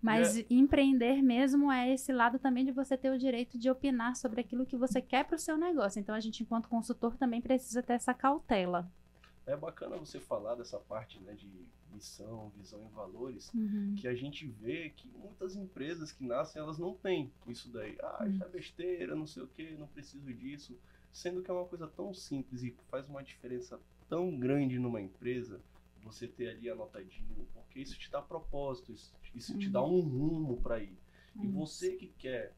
Mas é. empreender mesmo é esse lado também de você ter o direito de opinar sobre aquilo que você quer para o seu negócio. Então, a gente, enquanto consultor, também precisa ter essa cautela.
É bacana você falar dessa parte né, de missão, visão e valores, uhum. que a gente vê que muitas empresas que nascem, elas não têm isso daí. Ah, isso é besteira, não sei o que, não preciso disso. Sendo que é uma coisa tão simples e faz uma diferença tão grande numa empresa, você ter ali anotadinho, porque isso te dá propósito, isso, isso uhum. te dá um rumo para ir. Uhum. E você que quer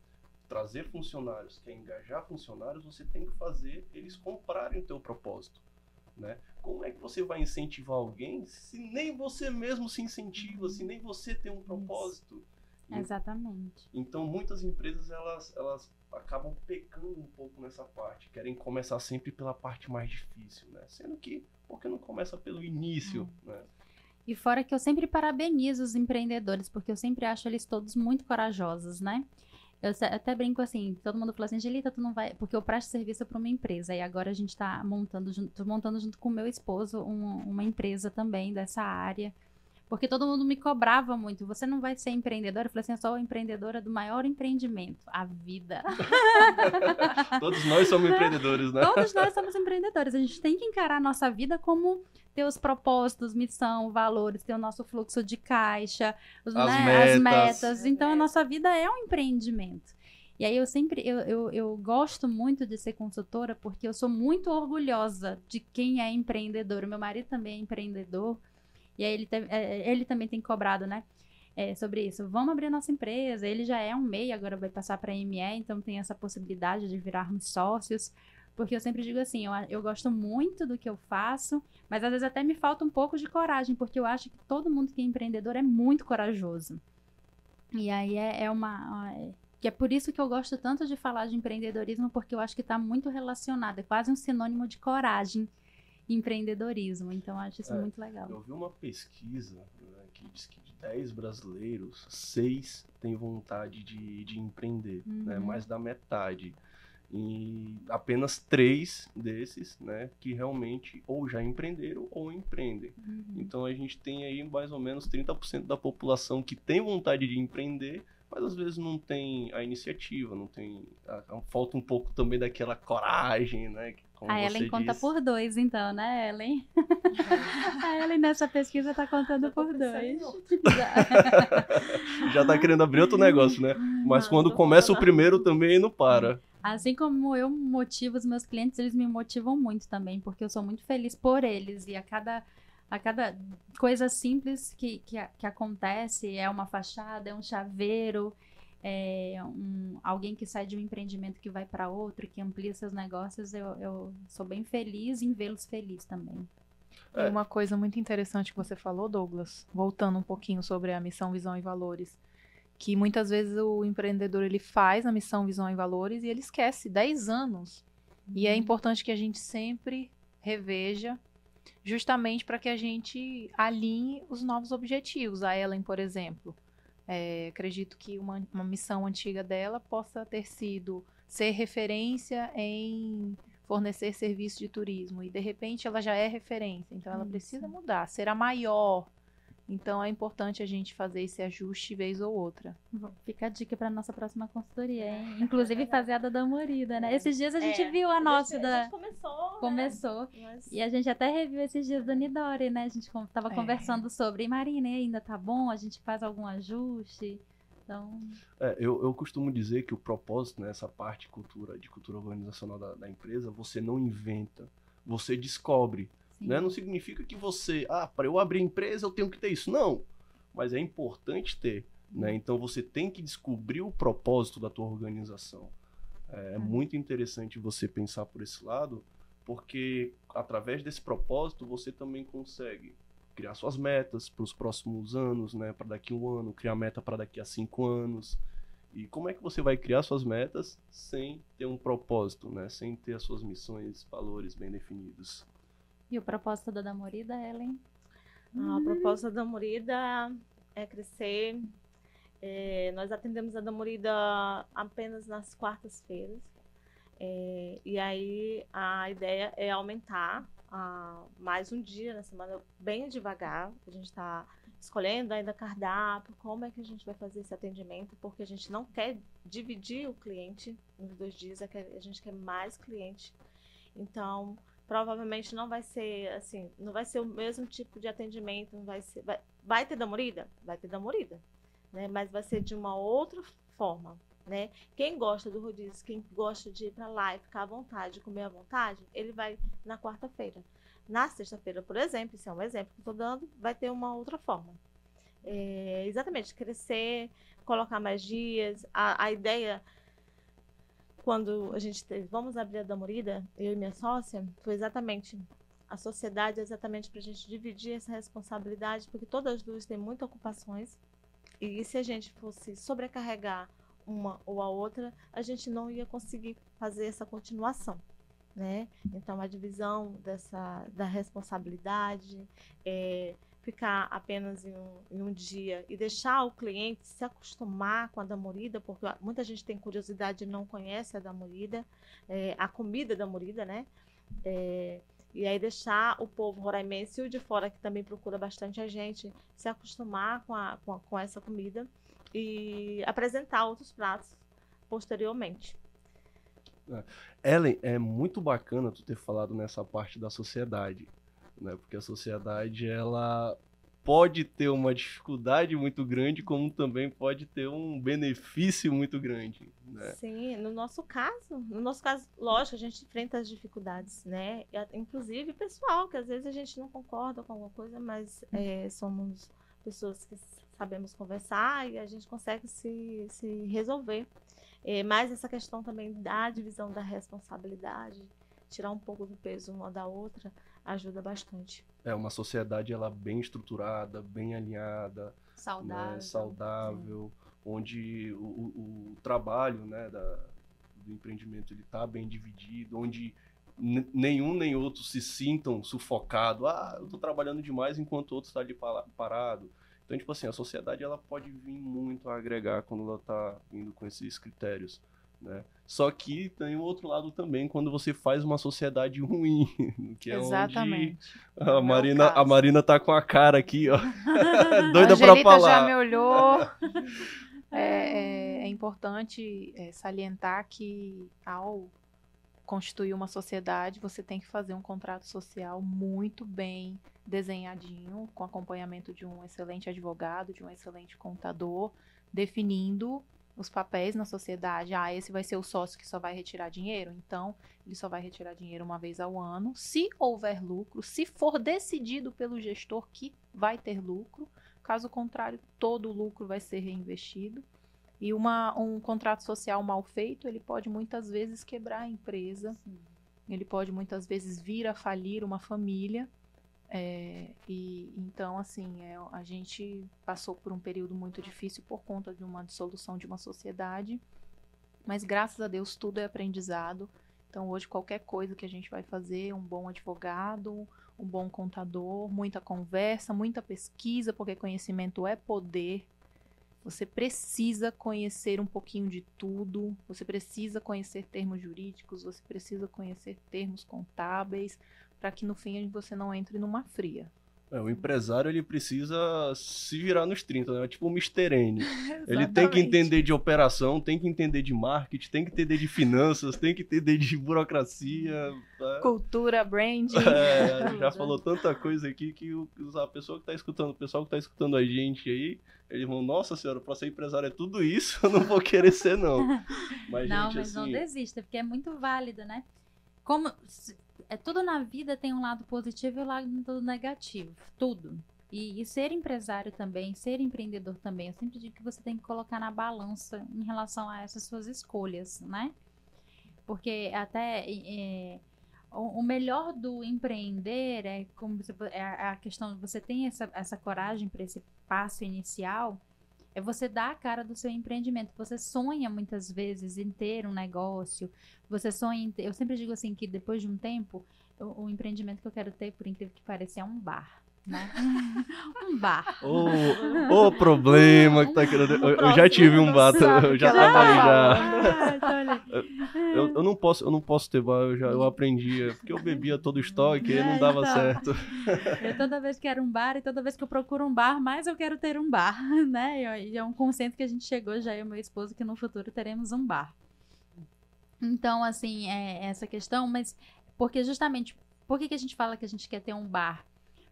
trazer funcionários, quer engajar funcionários, você tem que fazer eles comprarem o teu propósito. Né? Como é que você vai incentivar alguém se nem você mesmo se incentiva, se nem você tem um propósito?
Exatamente.
Então muitas empresas elas, elas acabam pecando um pouco nessa parte, querem começar sempre pela parte mais difícil, né? Sendo que porque não começa pelo início, hum. né?
E fora que eu sempre parabenizo os empreendedores, porque eu sempre acho eles todos muito corajosos, né? Eu até brinco assim, todo mundo fala assim, Angelita, tu não vai. Porque eu presto serviço para uma empresa. E agora a gente tá montando junto, montando junto com o meu esposo um, uma empresa também dessa área. Porque todo mundo me cobrava muito. Você não vai ser empreendedora? Eu falei assim, eu sou empreendedora do maior empreendimento, a vida.
Todos nós somos empreendedores, né?
Todos nós somos empreendedores. A gente tem que encarar a nossa vida como ter os propósitos, missão, valores, ter o nosso fluxo de caixa, os,
as,
né,
metas.
as metas. Então, a nossa vida é um empreendimento. E aí eu sempre, eu, eu, eu, gosto muito de ser consultora porque eu sou muito orgulhosa de quem é empreendedor. O meu marido também é empreendedor. E aí ele, te, ele também tem cobrado, né? É, sobre isso. Vamos abrir nossa empresa. Ele já é um MEI, agora vai passar para a ME, então tem essa possibilidade de virarmos sócios. Porque eu sempre digo assim, eu, eu gosto muito do que eu faço, mas às vezes até me falta um pouco de coragem, porque eu acho que todo mundo que é empreendedor é muito corajoso. E aí é, é uma. É, que é por isso que eu gosto tanto de falar de empreendedorismo, porque eu acho que está muito relacionado, é quase um sinônimo de coragem. empreendedorismo. Então, acho isso
É,
muito legal.
Eu vi uma pesquisa né, que diz que de 10 brasileiros, 6 têm vontade de, de empreender, né,
Uhum.
mais da metade. E apenas três desses, né, que realmente ou já empreenderam ou empreendem.
Uhum.
Então a gente tem aí mais ou menos 30% da população que tem vontade de empreender, mas às vezes não tem a iniciativa, não tem. a- a- falta um pouco também daquela coragem, né? que, como
A
você
Ellen conta
disse.
por dois, então, né, Ellen? A Ellen nessa pesquisa tá contando por dois.
Já tá querendo abrir outro negócio, né? Mas
Não,
quando começa o
falando.
primeiro também não para.
Assim como eu motivo os meus clientes, eles me motivam muito também, porque eu sou muito feliz por eles e a cada a cada coisa simples que, que, que acontece é uma fachada, é um chaveiro, é um, alguém que sai de um empreendimento que vai para outro, que amplia seus negócios, eu, eu sou bem feliz em vê-los felizes também.
É.
uma coisa muito interessante que você falou, Douglas, voltando um pouquinho sobre a missão, visão e valores, que muitas vezes o empreendedor ele faz a missão, visão e valores e ele esquece 10 anos. E é importante que a gente sempre reveja, justamente para que a gente alinhe os novos objetivos. A Ellen, por exemplo, é, acredito que uma, uma missão antiga dela possa ter sido ser referência em fornecer serviço de turismo e de repente ela já é referência, então ela
Isso.
precisa mudar, ser a maior. Então é importante a gente fazer esse ajuste vez ou outra.
Fica a dica para nossa próxima consultoria, hein? Inclusive fazer a da Damorida, né? Esses dias a gente
É,
viu a
A
nossa
gente, a
da
gente começou, né?
começou
Mas-
E a gente até reviu esses dias do Nidori, né? A gente tava
É.
conversando sobre, e Marina, e ainda tá bom? A gente faz algum ajuste? Então,
É, eu, eu costumo dizer que o propósito, né, essa parte cultura, de cultura organizacional da, da empresa, você não inventa, você descobre. Né? Não significa que você, ah, para eu abrir empresa eu tenho que ter isso. Não, mas é importante ter. Né? Então você tem que descobrir o propósito da tua organização. É, é
Hum.
muito interessante você pensar por esse lado, porque através desse propósito você também consegue criar suas metas para os próximos anos, né? Para daqui a um ano, criar meta para daqui a cinco anos. E como é que você vai criar suas metas sem ter um propósito, né? Sem ter as suas missões, valores bem definidos.
E o propósito da Damorida, Ellen?
A proposta da Morida é crescer. É, nós atendemos a Damorida apenas nas quartas-feiras. É, e aí a ideia é aumentar ah, mais um dia na semana, bem devagar. A gente está escolhendo ainda cardápio, como é que a gente vai fazer esse atendimento, porque a gente não quer dividir o cliente nos dois dias, é a gente quer mais cliente. Então, provavelmente não vai ser assim, não vai ser o mesmo tipo de atendimento, não vai ser, vai, vai ter damorida, vai ter damorida, né? Mas vai ser de uma outra forma, né? Quem gosta do rodízio, quem gosta de ir para lá e ficar à vontade, comer à vontade, ele vai na quarta-feira. Na sexta-feira, por exemplo, isso é um exemplo que estou dando, vai ter uma outra forma. É, exatamente, crescer, colocar mais dias. A, a ideia, quando a gente teve, vamos abrir a Damorida, eu e minha sócia, foi exatamente a sociedade, é exatamente para a gente dividir essa responsabilidade, porque todas as duas têm muitas ocupações. E se a gente fosse sobrecarregar uma ou a outra, a gente não ia conseguir fazer essa continuação né? Então a divisão dessa da responsabilidade, é, ficar apenas em um, em um dia e deixar o cliente se acostumar com a damorida, porque muita gente tem curiosidade e não conhece a damorida, é, a comida da morida, né? É, e aí deixar o povo roraimense e o de fora, que também procura bastante a gente, se acostumar com, a, com, a, com essa comida e apresentar outros pratos posteriormente.
Ellen, é muito bacana tu ter falado nessa parte da sociedade, né? Porque a sociedade, ela pode ter uma dificuldade muito grande, como também pode ter um benefício muito grande, né?
Sim, no nosso caso, no nosso caso, lógico, a gente enfrenta as dificuldades, né? Inclusive pessoal, que às vezes a gente não concorda com alguma coisa, mas é, somos pessoas que sabemos conversar e a gente consegue se, se resolver. É, mas essa questão também da divisão da responsabilidade, tirar um pouco do peso uma da outra, ajuda bastante.
É uma sociedade ela bem estruturada, bem alinhada,
Saudável.
né, saudável, onde o, o- trabalho né, da- do empreendimento ele está bem dividido, onde nenhum nem outro se sintam sufocados. Ah, eu tô trabalhando demais enquanto o outro está ali pa- parado. Então, tipo assim, a sociedade ela pode vir muito a agregar quando ela tá vindo com esses critérios, né? Só que tem o outro lado também quando você faz uma sociedade ruim, que é
Exatamente.
onde
é
a
o
Marina, a. Marina tá com a cara aqui, ó, doida
Angelita
falar.
já me olhou. É, é- é importante é, salientar que ao constituir uma sociedade, você tem que fazer um contrato social muito bem desenhadinho, com acompanhamento de um excelente advogado, de um excelente contador, definindo os papéis na sociedade. Ah, esse vai ser o sócio que só vai retirar dinheiro, então ele só vai retirar dinheiro uma vez ao ano. Se houver lucro, se for decidido pelo gestor que vai ter lucro, Caso contrário, todo o lucro vai ser reinvestido. E uma, um contrato social mal feito, ele pode muitas vezes quebrar a empresa, ele pode muitas vezes vir a falir uma família. É, e então, assim, é, a gente passou por um período muito difícil por conta de uma dissolução de uma sociedade. Mas graças a Deus tudo é aprendizado. Então, hoje, qualquer coisa que a gente vai fazer, um bom advogado, um bom contador, muita conversa, muita pesquisa, porque conhecimento é poder. Você precisa conhecer um pouquinho de tudo, você precisa conhecer termos jurídicos, você precisa conhecer termos contábeis, para que no fim você não entre numa fria.
É, o empresário ele precisa se virar nos 30, né? É tipo o Mr. N. Ele tem que entender de operação, tem que entender de marketing, tem que entender de finanças, tem que entender de burocracia. tá?
Cultura, brand.
É, já falou tanta coisa aqui que o- a pessoa que tá escutando, o pessoal que tá escutando a gente aí, eles vão, nossa senhora, pra ser empresário é tudo isso, eu não vou querer ser, não. Mas,
não,
gente,
mas não
assim,
desista, porque é muito válido, né? Como é tudo na vida tem um lado positivo e um lado negativo, tudo. E, e ser empresário também, ser empreendedor também, eu sempre digo que você tem que colocar na balança em relação a essas suas escolhas, né? Porque até é, o, melhor do empreender é como você, é a a questão de você tem essa, essa coragem para esse passo inicial, é você dar a cara do seu empreendimento. Você sonha muitas vezes em ter um negócio, você sonha em ter. Eu sempre digo assim que depois de um tempo, o, o empreendimento que eu quero ter, por incrível que pareça, é um bar. Né? um bar.
Ô, ô problema que tá querendo. Eu, eu já tive um bato,
sabe
eu
o
já
tá
já. Eu, eu não posso, eu não posso ter bar, eu já eu aprendi, é porque eu bebia todo o estoque e não dava
Então.
certo.
Eu toda vez quero um bar e toda vez que eu procuro um bar, mais eu quero ter um bar, né? E é um consenso que a gente chegou já eu e meu esposo que no futuro teremos um bar. Então, assim, é essa questão, mas porque justamente, por que, que a gente fala que a gente quer ter um bar?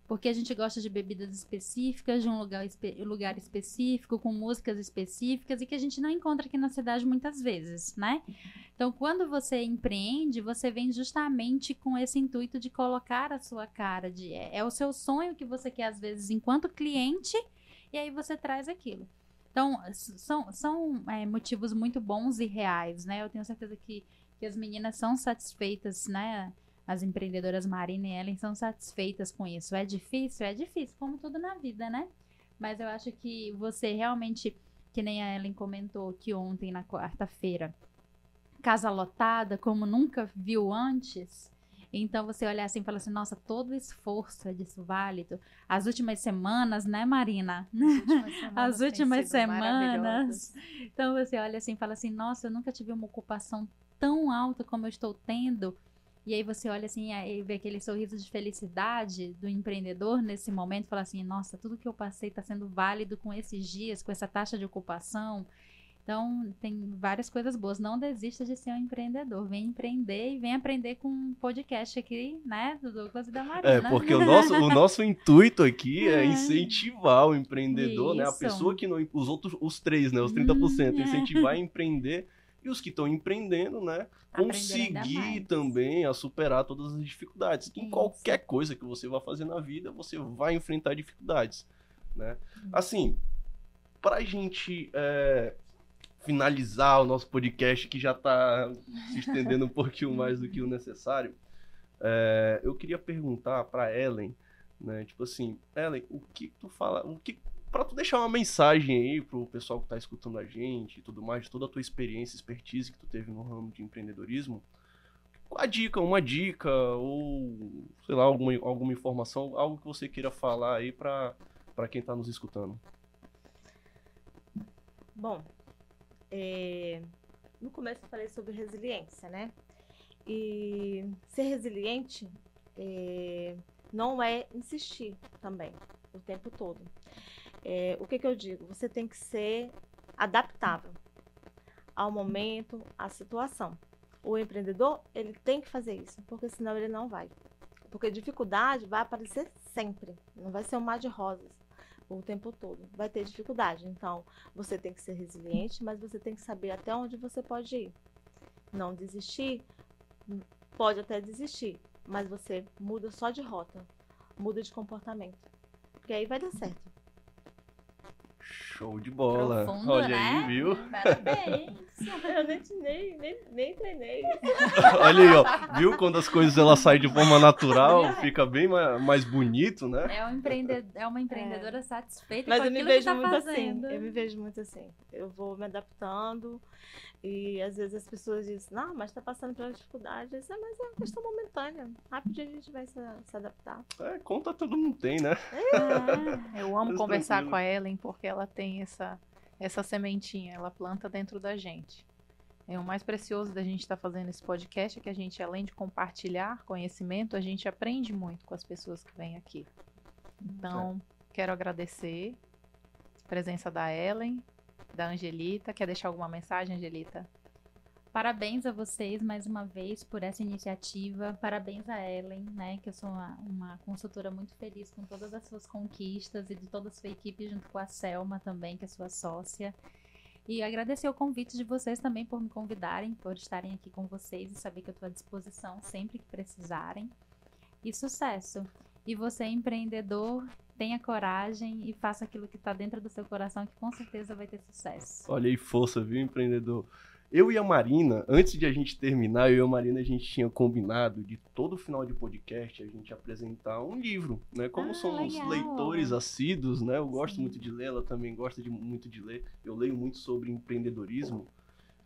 Porque a gente gosta de bebidas específicas, de um lugar, espe- lugar específico, com músicas específicas e que a gente não encontra aqui na cidade muitas vezes, né? Então, quando você empreende, você vem justamente com esse intuito de colocar a sua cara, de é, é o seu sonho que você quer às vezes enquanto cliente, e aí você traz aquilo. Então, são, são é, motivos muito bons e reais, né? Eu tenho certeza que, que as meninas são satisfeitas, né? As empreendedoras Marina e Ellen são satisfeitas com isso. É difícil? É difícil, como tudo na vida, né? Mas eu acho que você realmente, que nem a Ellen comentou que ontem, na quarta-feira, casa lotada, como nunca viu antes. Então você olha assim e fala assim, nossa, todo o esforço é disso válido. As últimas semanas, né, Marina? As últimas semanas. Então você olha assim e fala assim, nossa, eu nunca tive uma ocupação tão alta como eu estou tendo. E aí você olha assim e vê aquele sorriso de felicidade do empreendedor nesse momento, fala assim, nossa, tudo que eu passei está sendo válido com esses dias, com essa taxa de ocupação. Então, tem várias coisas boas. Não desista de ser um empreendedor. Vem empreender e vem aprender com um podcast aqui, né? Do Douglas e da Marina.
É, porque o nosso, o nosso intuito aqui é
É.
incentivar o empreendedor, né? A
Isso.
pessoa que não. Os outros, os três, né? Os 30%,
Hum, é.
incentivar a empreender. E os que estão empreendendo, né?
Aprender
Conseguir também a superar todas as dificuldades. Em
Isso.
qualquer coisa que você vai fazer na vida, você vai enfrentar dificuldades, né?
Hum.
Assim, pra gente é, finalizar o nosso podcast, que já tá se estendendo um pouquinho mais do que o necessário, é, eu queria perguntar pra Ellen, né? Tipo assim, Ellen, o que tu fala, o que para tu deixar uma mensagem aí pro pessoal que tá escutando a gente e tudo mais, toda a tua experiência, expertise que tu teve no ramo de empreendedorismo, a dica, uma dica, ou sei lá, alguma, alguma informação, algo que você queira falar aí para quem está nos escutando.
Bom, é, no começo eu falei sobre resiliência, né? E ser resiliente é, não é insistir também o tempo todo. É, o que, que eu digo? Você tem que ser adaptável ao momento, à situação. O empreendedor, ele tem que fazer isso, porque senão ele não vai. Porque dificuldade vai aparecer sempre, não vai ser um mar de rosas o tempo todo. Vai ter dificuldade. Então, você tem que ser resiliente, mas você tem que saber até onde você pode ir. Não desistir, pode até desistir, mas você muda só de rota, muda de comportamento. Porque aí vai dar certo.
Show de bola.
Profundo,
Olha
né?
aí, viu?
Parabéns.
Eu nem, nem, nem, treinei.
Olha aí, ó. Viu quando as coisas elas saem de forma natural, fica bem ma- mais bonito, né?
É, um empreende... é uma empreendedora satisfeita
Mas
com
eu me
aquilo que
vejo
tá
muito
fazendo.
assim. Eu me vejo muito assim. Eu vou me adaptando. E às vezes as pessoas dizem, não, mas tá passando pela dificuldade. Eu disse, "Ah, mas é uma questão momentânea. Rapidinho a gente vai se, se adaptar.
É, conta todo mundo tem, né?
É.
Eu amo
Mas
conversar
tranquilo.
com a Ellen porque ela tem essa, essa sementinha, ela planta dentro da gente. É o mais precioso da gente estar fazendo esse podcast é que a gente, além de compartilhar conhecimento, a gente aprende muito com as pessoas que vêm aqui. Então, quero agradecer a presença da Ellen, da Angelita. Quer deixar alguma mensagem, Angelita?
Parabéns a vocês mais uma vez por essa iniciativa. Parabéns a Ellen, né? Que eu sou uma, uma consultora muito feliz com todas as suas conquistas e de toda a sua equipe, junto com a Selma também, que é sua sócia. E agradecer o convite de vocês também por me convidarem, por estarem aqui com vocês e saber que eu estou à disposição sempre que precisarem. E sucesso! E você, empreendedor, tenha coragem e faça aquilo que está dentro do seu coração, que com certeza vai ter sucesso.
Olha aí, força, viu, empreendedor? Eu e a Marina, antes de a gente terminar, eu e a Marina, a gente tinha combinado de todo final de podcast a gente apresentar um livro, né? Como
Ah,
somos
legal.
leitores assíduos, né? Eu gosto
Sim.
muito de ler, ela também gosta de, muito de ler. Eu leio muito sobre empreendedorismo.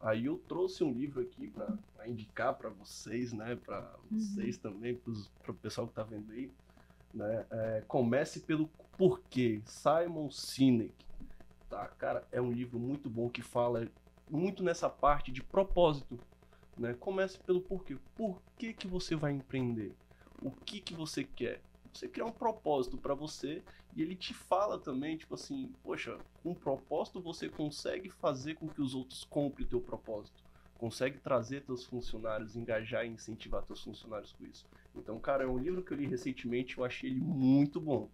Aí eu trouxe um livro aqui para indicar para vocês, né? Para
Uhum.
vocês também, para o pessoal que tá vendo aí. Né? É, Comece pelo porquê, Simon Sinek. Tá, cara, é um livro muito bom que fala muito nessa parte de propósito. Né? Comece pelo porquê. Por que, que você vai empreender? O que, que você quer? Você criar um propósito para você e ele te fala também, tipo assim, poxa, com um propósito você consegue fazer com que os outros comprem o teu propósito. Consegue trazer teus funcionários, engajar e incentivar teus funcionários com isso. Então, cara, é um livro que eu li recentemente, eu achei ele muito bom.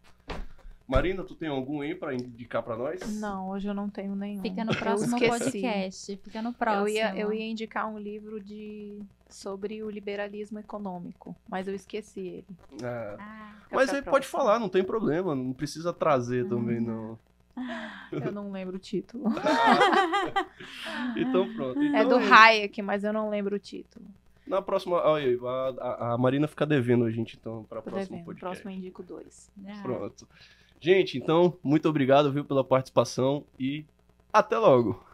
Marina, tu tem algum aí para indicar para nós?
Não, hoje eu não tenho nenhum.
Fica no próximo podcast. Fica no próximo.
Eu ia, eu ia indicar um livro de sobre o liberalismo econômico, mas eu esqueci ele.
Ah,
Ah,
mas aí pode falar, não tem problema, não precisa trazer também, não.
Eu não lembro o título.
Então pronto.
É
Então
do
isso.
Hayek, mas eu não lembro o título.
Na próxima. Olha aí, a, a- Marina fica devendo a gente, então, para
Tô
próximo
devendo.
podcast.
Próximo eu indico dois.
ah.
Pronto. Gente, então, muito obrigado, viu, pela participação e até logo.